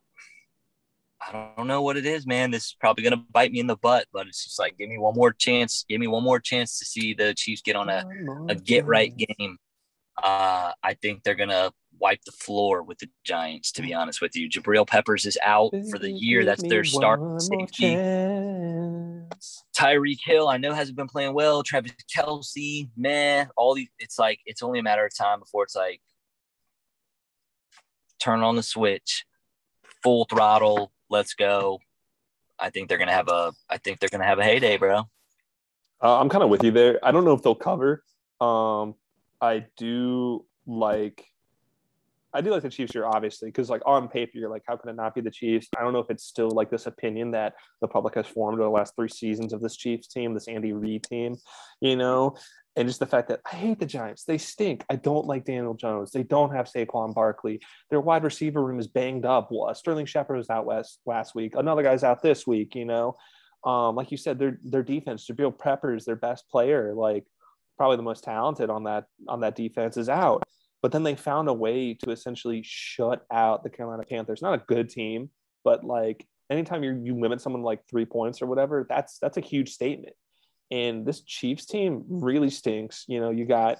I don't know what it is, man. This is probably going to bite me in the butt, but it's just like, give me one more chance. Give me one more chance to see the Chiefs get on a, a get right game. Uh, I think they're going to wipe the floor with the Giants, to be honest with you. Jabril Peppers is out for the year. That's their start safety. Tyreek Hill, I know hasn't been playing well. Travis Kelce, man, all these it's like it's only a matter of time before it's like turn on the switch, full throttle, let's go. I think they're gonna have a I think they're gonna have a heyday, bro. Uh, I'm kind of with you there. I don't know if they'll cover. Um, I do like I do like the Chiefs here, obviously, because like on paper, you're like, how can it not be the Chiefs? I don't know if it's still like this opinion that the public has formed over the last three seasons of this Chiefs team, this Andy Reid team, you know, and just the fact that I hate the Giants. They stink. I don't like Daniel Jones. They don't have Saquon Barkley. Their wide receiver room is banged up. Well, Sterling Shepard was out last last week. Another guy's out this week. You know, um, like you said, their their defense, Jabril Prepper is their best player. Like probably the most talented on that on that defense is out. But then they found a way to essentially shut out the Carolina Panthers. Not a good team, but like anytime you you limit someone like three points or whatever, that's that's a huge statement. And this Chiefs team really stinks. You know, you got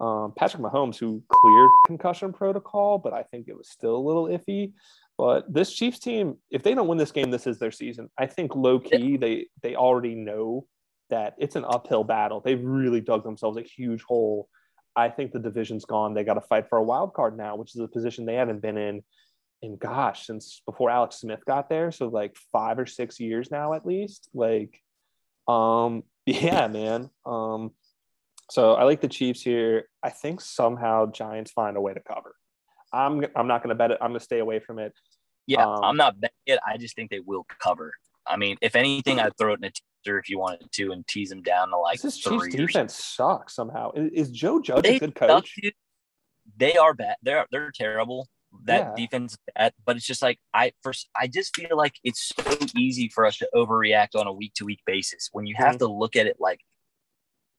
um, Patrick Mahomes who cleared concussion protocol, but I think it was still a little iffy. But this Chiefs team, if they don't win this game, this is their season. I think low key they they already know that it's an uphill battle. They've really dug themselves a huge hole I think the division's gone. They got to fight for a wild card now, which is a position they haven't been in in gosh since before Alex Smith got there. So like five or six years now at least. Like, um, [LAUGHS] yeah, man. Um, so I like the Chiefs here. I think somehow Giants find a way to cover. I'm I'm not going to bet it. I'm going to stay away from it. Yeah, um, I'm not betting it. I just think they will cover. I mean, if anything, I'd throw it in a after if you wanted to and tease them down to like this three. Chiefs defense sucks somehow. Is, is Joe Judge They a good coach? dude. They are bad. They're they're terrible. That Yeah. defense, bad, but it's just like I first. I just feel like it's so easy for us to overreact on a week to week basis when you have Mhm. to look at it like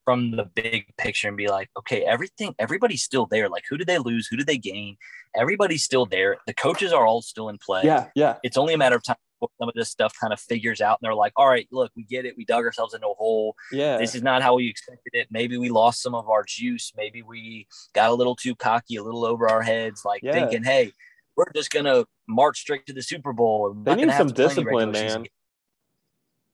from the big picture and be like, okay, everything, everybody's still there. Like, who did they lose? Who did they gain? Everybody's still there. The coaches are all still in play. Yeah, yeah. It's only a matter of time some of this stuff kind of figures out, and they're like, all right, look, we get it. We dug ourselves into a hole Yeah. this is not how we expected it. Maybe we lost some of our juice. Maybe we got a little too cocky, a little over our heads, like Yeah. thinking, hey, we're just gonna march straight to the Super Bowl. We're They need some to discipline, season man.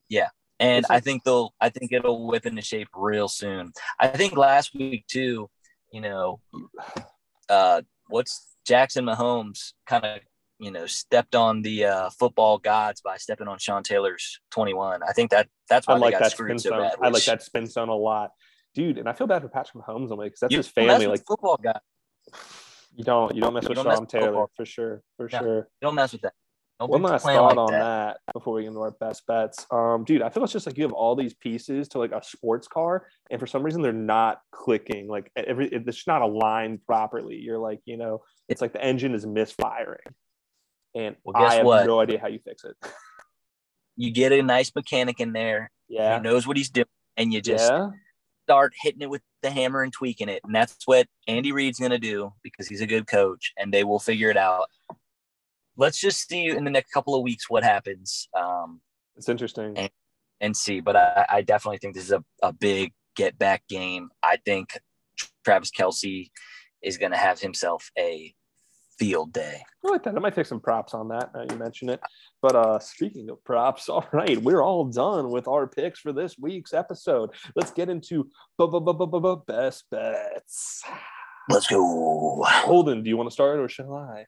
Yeah. And I think they'll I think it'll whip into shape real soon. I think last week too, you know, uh what's Jackson Mahomes kind of you know stepped on the uh, football gods by stepping on Sean Taylor's 21. I think that that's why I they like got that spin screwed so zone. bad. I like that spin zone a lot, dude. And I feel bad for Patrick Mahomes only because that's you his don't mess family. Like football guy. you don't, you don't mess You with don't Sean with Taylor football. for sure, for Yeah. sure. Don't mess with that. Don't One last thought like on that. that. before we get into our best bets. Um, dude, I feel it's just like you have all these pieces to like a sports car, and for some reason they're not clicking. Like every, it's not aligned properly. You're like, you know, it's like the engine is misfiring, and Well, guess I have what? no idea how you fix it. [LAUGHS] You get a nice mechanic in there yeah, who knows what he's doing, and you just yeah, start hitting it with the hammer and tweaking it. And that's what Andy Reid's going to do because he's a good coach, and they will figure it out. Let's just see in the next couple of weeks what happens um, it's interesting. And- and see. But I, I definitely think this is a, a big get back game. I think Travis Kelce is going to have himself a field day. I like that. I might take some props on that. Now you mention it. But uh speaking of props, [LAUGHS] all right, we're all done with our picks for this week's episode. Let's get into best bets. Let's go. Holden, do you want to start or shall I?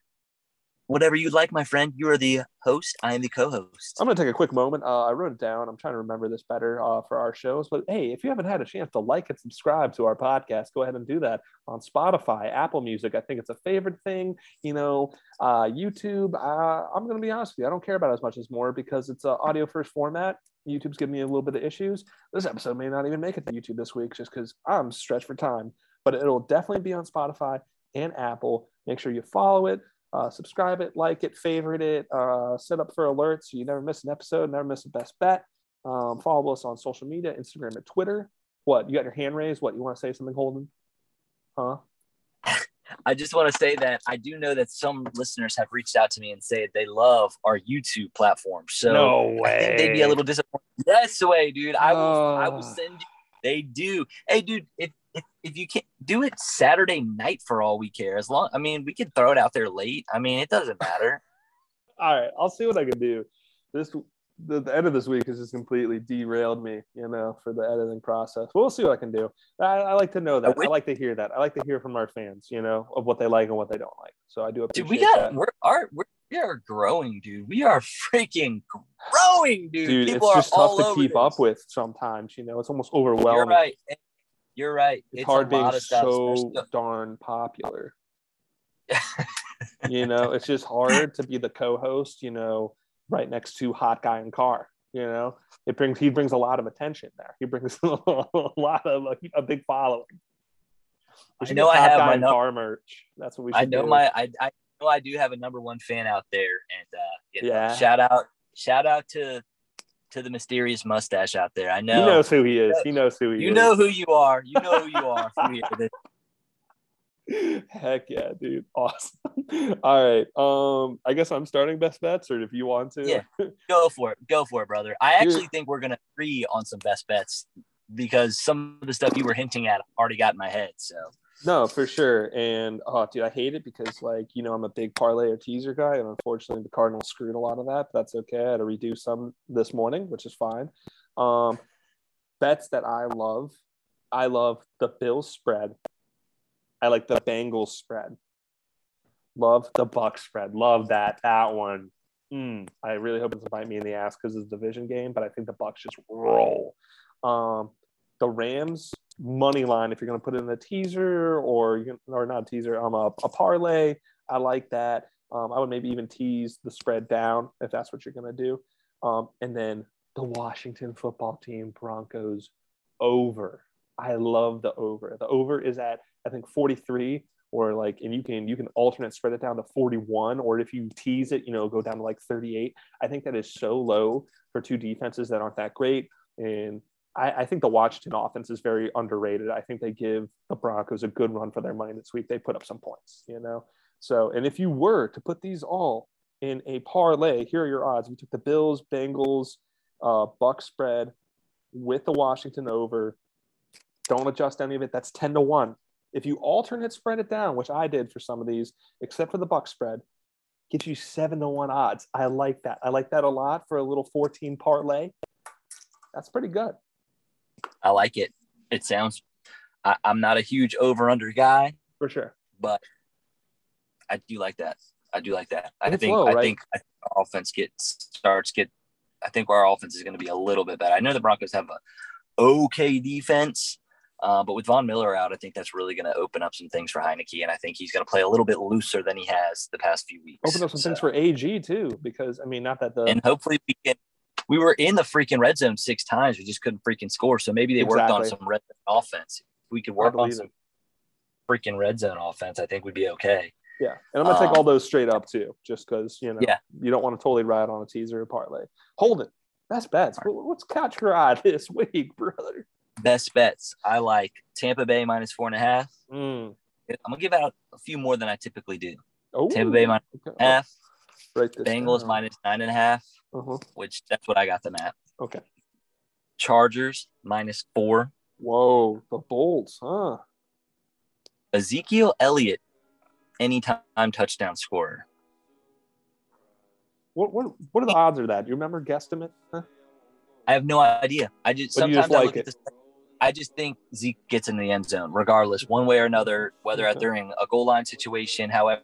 Whatever you like, my friend. You are the host. I am the co-host. I'm going to take a quick moment. Uh, I wrote it down. I'm trying to remember this better uh, for our shows. But hey, if you haven't had a chance to like and subscribe to our podcast, go ahead and do that on Spotify, Apple Music. I think it's a favorite thing. You know, uh, YouTube. Uh, I'm going to be honest with you. I don't care about as much as more because it's an audio first format. YouTube's giving me a little bit of issues. This episode may not even make it to YouTube this week just because I'm stretched for time. But it'll definitely be on Spotify and Apple. Make sure you follow it. Uh, subscribe it, like it, favorite it, uh, set up for alerts so you never miss an episode, never miss a best bet. Um, follow us on social media, Instagram and Twitter. What you got your hand raised? What you want to say something, Holden? Huh? [LAUGHS] I just want to say that I do know that some listeners have reached out to me and said they love our YouTube platform. So I think they'd be a little disappointed. Yes, way, dude. I will. I will Oh. send you. They do. Hey, dude. If, if if you can't do it Saturday night for all we care, as long I mean, we can throw it out there late. I mean, it doesn't matter. [LAUGHS] All right, I'll see what I can do. This the, the end of this week has just completely derailed me, you know, for the editing process. We'll see what I can do. I, I like to know that. I, wish- like to hear that. I like to hear from our fans, you know, of what they like and what they don't like. So I do appreciate Dude, we got that. we're our we're, we are growing, dude. We are freaking growing, dude. Dude, People it's are just tough to keep up with sometimes. You know, it's almost overwhelming. You're right. You're right. It's, It's, hard being lot of stuff. so darn popular. [LAUGHS] you know, it's just hard to be the co-host. You know, right next to hot guy in car. You know, it brings he brings a lot of attention there. He brings [LAUGHS] a lot of a, a big following. I know I have my car merch. That's what we should I know do. my I, I know I do have a number one fan out there, and uh, you know, Yeah. shout out shout out to to the mysterious mustache out there. I know He knows who he is. He knows who he you is. You know who you are. You know who you [LAUGHS] are. Heck yeah, dude. [LAUGHS] Awesome. All right. Um, I guess I'm starting best bets, or if you want to. Yeah. [LAUGHS] Go for it. Go for it, brother. I actually think we're gonna agree on some best bets because some of the stuff you were hinting at already got in my head. So No, for sure. And oh, dude, I hate it because like you know I'm a big parlay or teaser guy, and unfortunately the Cardinals screwed a lot of that. But that's okay. I had to redo some this morning, which is fine. Um, bets that I love. I love the Bills spread. I like the Bengals spread. Love the Buck spread. Love that that one. Mm, I really hope it doesn't bite me in the ass because it's a division game, but I think the Bucs just roll. Um, the Rams money line if you're going to put it in a teaser or or not a teaser um a, a parlay i like that um i would maybe even tease the spread down if that's what you're going to do um and then the Washington football team Broncos over. I love the over. The over is at I think 43 or like and you can you can alternate spread it down to 41 or if you tease it, you know, go down to like 38. I think that is so low for two defenses that aren't that great and I, I think the Washington offense is very underrated. I think they give the Broncos a good run for their money this week. They put up some points, you know. So, and if you were to put these all in a parlay, here are your odds. We took the Bills, Bengals, uh, Buck spread with the Washington over. Don't adjust any of it. That's 10 to 1. If you alternate spread it down, which I did for some of these, except for the Buck spread, gives you 7 to 1 odds. I like that. I like that a lot for a little 14 parlay. That's pretty good. I like it. It sounds I, am not a huge over under guy. For sure. But I do like that. I do like that. I think low, I think I think our offense gets starts get I think our offense is going to be a little bit better. I know the Broncos have a okay defense, uh, but with Von Miller out, I think that's really going to open up some things for Heinicke, and I think he's going to play a little bit looser than he has the past few weeks. Open up some things for AG too, because I mean, not that the and hopefully we can. We were in the freaking red zone six times. We just couldn't freaking score. So maybe they worked on some red zone offense. If we could work on some freaking red zone offense, I think we'd be okay. yeah, and I'm gonna take Um, all those straight up too, just because you know Yeah. you don't want to totally ride on a teaser or parlay. Hold it, best bets. What- What's catch your eye [LAUGHS] this week, brother? Best bets. I like Tampa Bay minus four and a half. Mm. I'm gonna give out a few more than I typically do. Oh, Tampa Bay minus okay. half, Bengals down. minus nine and a half, Uh-huh. which that's what I got them at. Okay. Chargers minus four. Whoa, the Bolts, huh? Ezekiel Elliott, anytime touchdown scorer. What what what are the odds of that? Do you remember guesstimate? Huh? I have no idea. I just But sometimes just I look it. at this. I just think Zeke gets in the end zone, regardless, one way or another, whether Okay. during a goal line situation, however,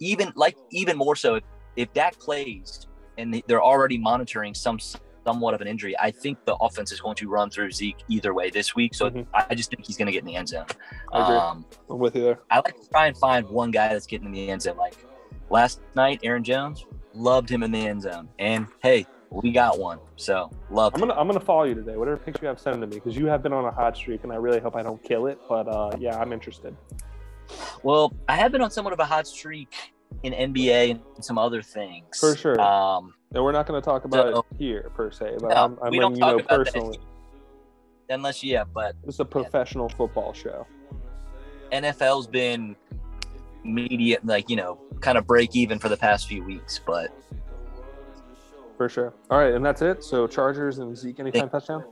even like even more so if, if Dak plays and they're already monitoring some somewhat of an injury, I think the offense is going to run through Zeke either way this week. So Mhm. I just think he's going to get in the end zone. Um, I'm with you there. I like to try and find one guy that's getting in the end zone. Like last night, Aaron Jones loved him in the end zone, and hey, we got one, so love. I'm him. gonna I'm gonna follow you today. Whatever picks you have, send to me because you have been on a hot streak, and I really hope I don't kill it. But uh, yeah, I'm interested. Well, I have been on somewhat of a hot streak in NBA and some other things. For sure. Um, And we're not going to talk about So- it here per se, but no, I'm, I'm we letting don't you talk know about personally. that unless yeah, but it's a professional football show. NFL's been media like you know kind of break even for the past few weeks, but For sure. All right, and that's it. So Chargers and Zeke anytime touchdown.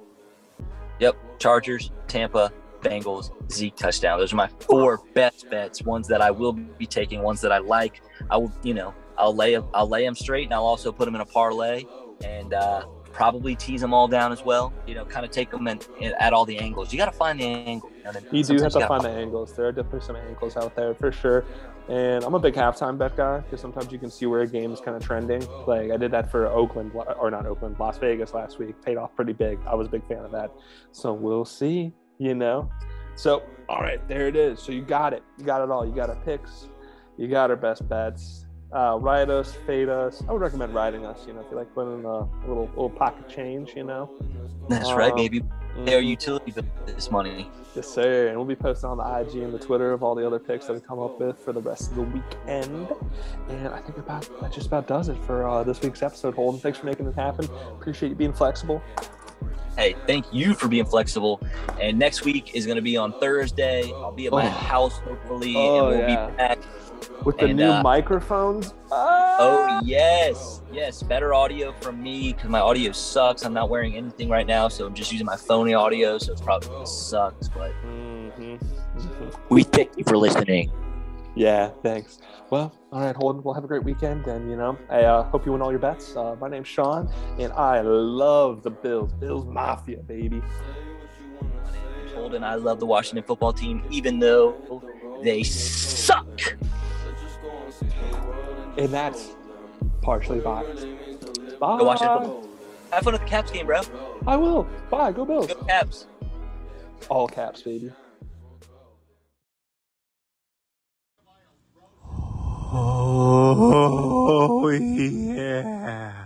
Yep. Chargers, Tampa, Bengals, Zeke touchdown. Those are my four best bets. Ones that I will be taking. Ones that I like. I will, you know, I'll lay I'll lay them straight, and I'll also put them in a parlay, and uh, probably tease them all down as well. You know, kind of take them and, and at all the angles. You got to find the angle. You, know what I mean? You do have to find the angles. There are definitely some angles out there for sure. And I'm a big halftime bet guy because sometimes you can see where a game is kind of trending. Like I did that for Oakland or not Oakland, Las Vegas last week. Paid off pretty big. I was a big fan of that. So we'll see. You know. So all right, there it is. So you got it. You got it all. You got our picks. You got our best bets. Uh, ride us, fade us. I would recommend riding us. You know, if you like putting a little little pocket change. You know. That's right, Um, baby. They are utility bill this money. Yes, sir. And we'll be posting on the IG and the Twitter of all the other picks that we come up with for the rest of the weekend. And I think about that just about does it for uh, this week's episode. Holden, thanks for making it happen. Appreciate you being flexible. Hey, thank you for being flexible. And next week is going to be on Thursday. I'll be at my Oh. house hopefully, Oh, and we'll yeah. be back. With the And, new uh, microphones. Oh Ah! yes, yes, better audio from me because my audio sucks. I'm not wearing anything right now, so I'm just using my phony audio, so it's probably sucks. But Mhm. Mhm. we thank you for listening. Yeah, thanks. Well, all right, Holden. We'll have a great weekend. And, you know, I uh, hope you win all your bets. Uh, my name's Sean, and I love the Bills. Bills Mafia, baby. Holden, I love the Washington football team, even though they suck. And that's partially biased. Bye. Go Washington. Have fun at the Caps game, bro. I will. Bye. Go Bills. Go Caps. All caps, baby. Oh, yeah.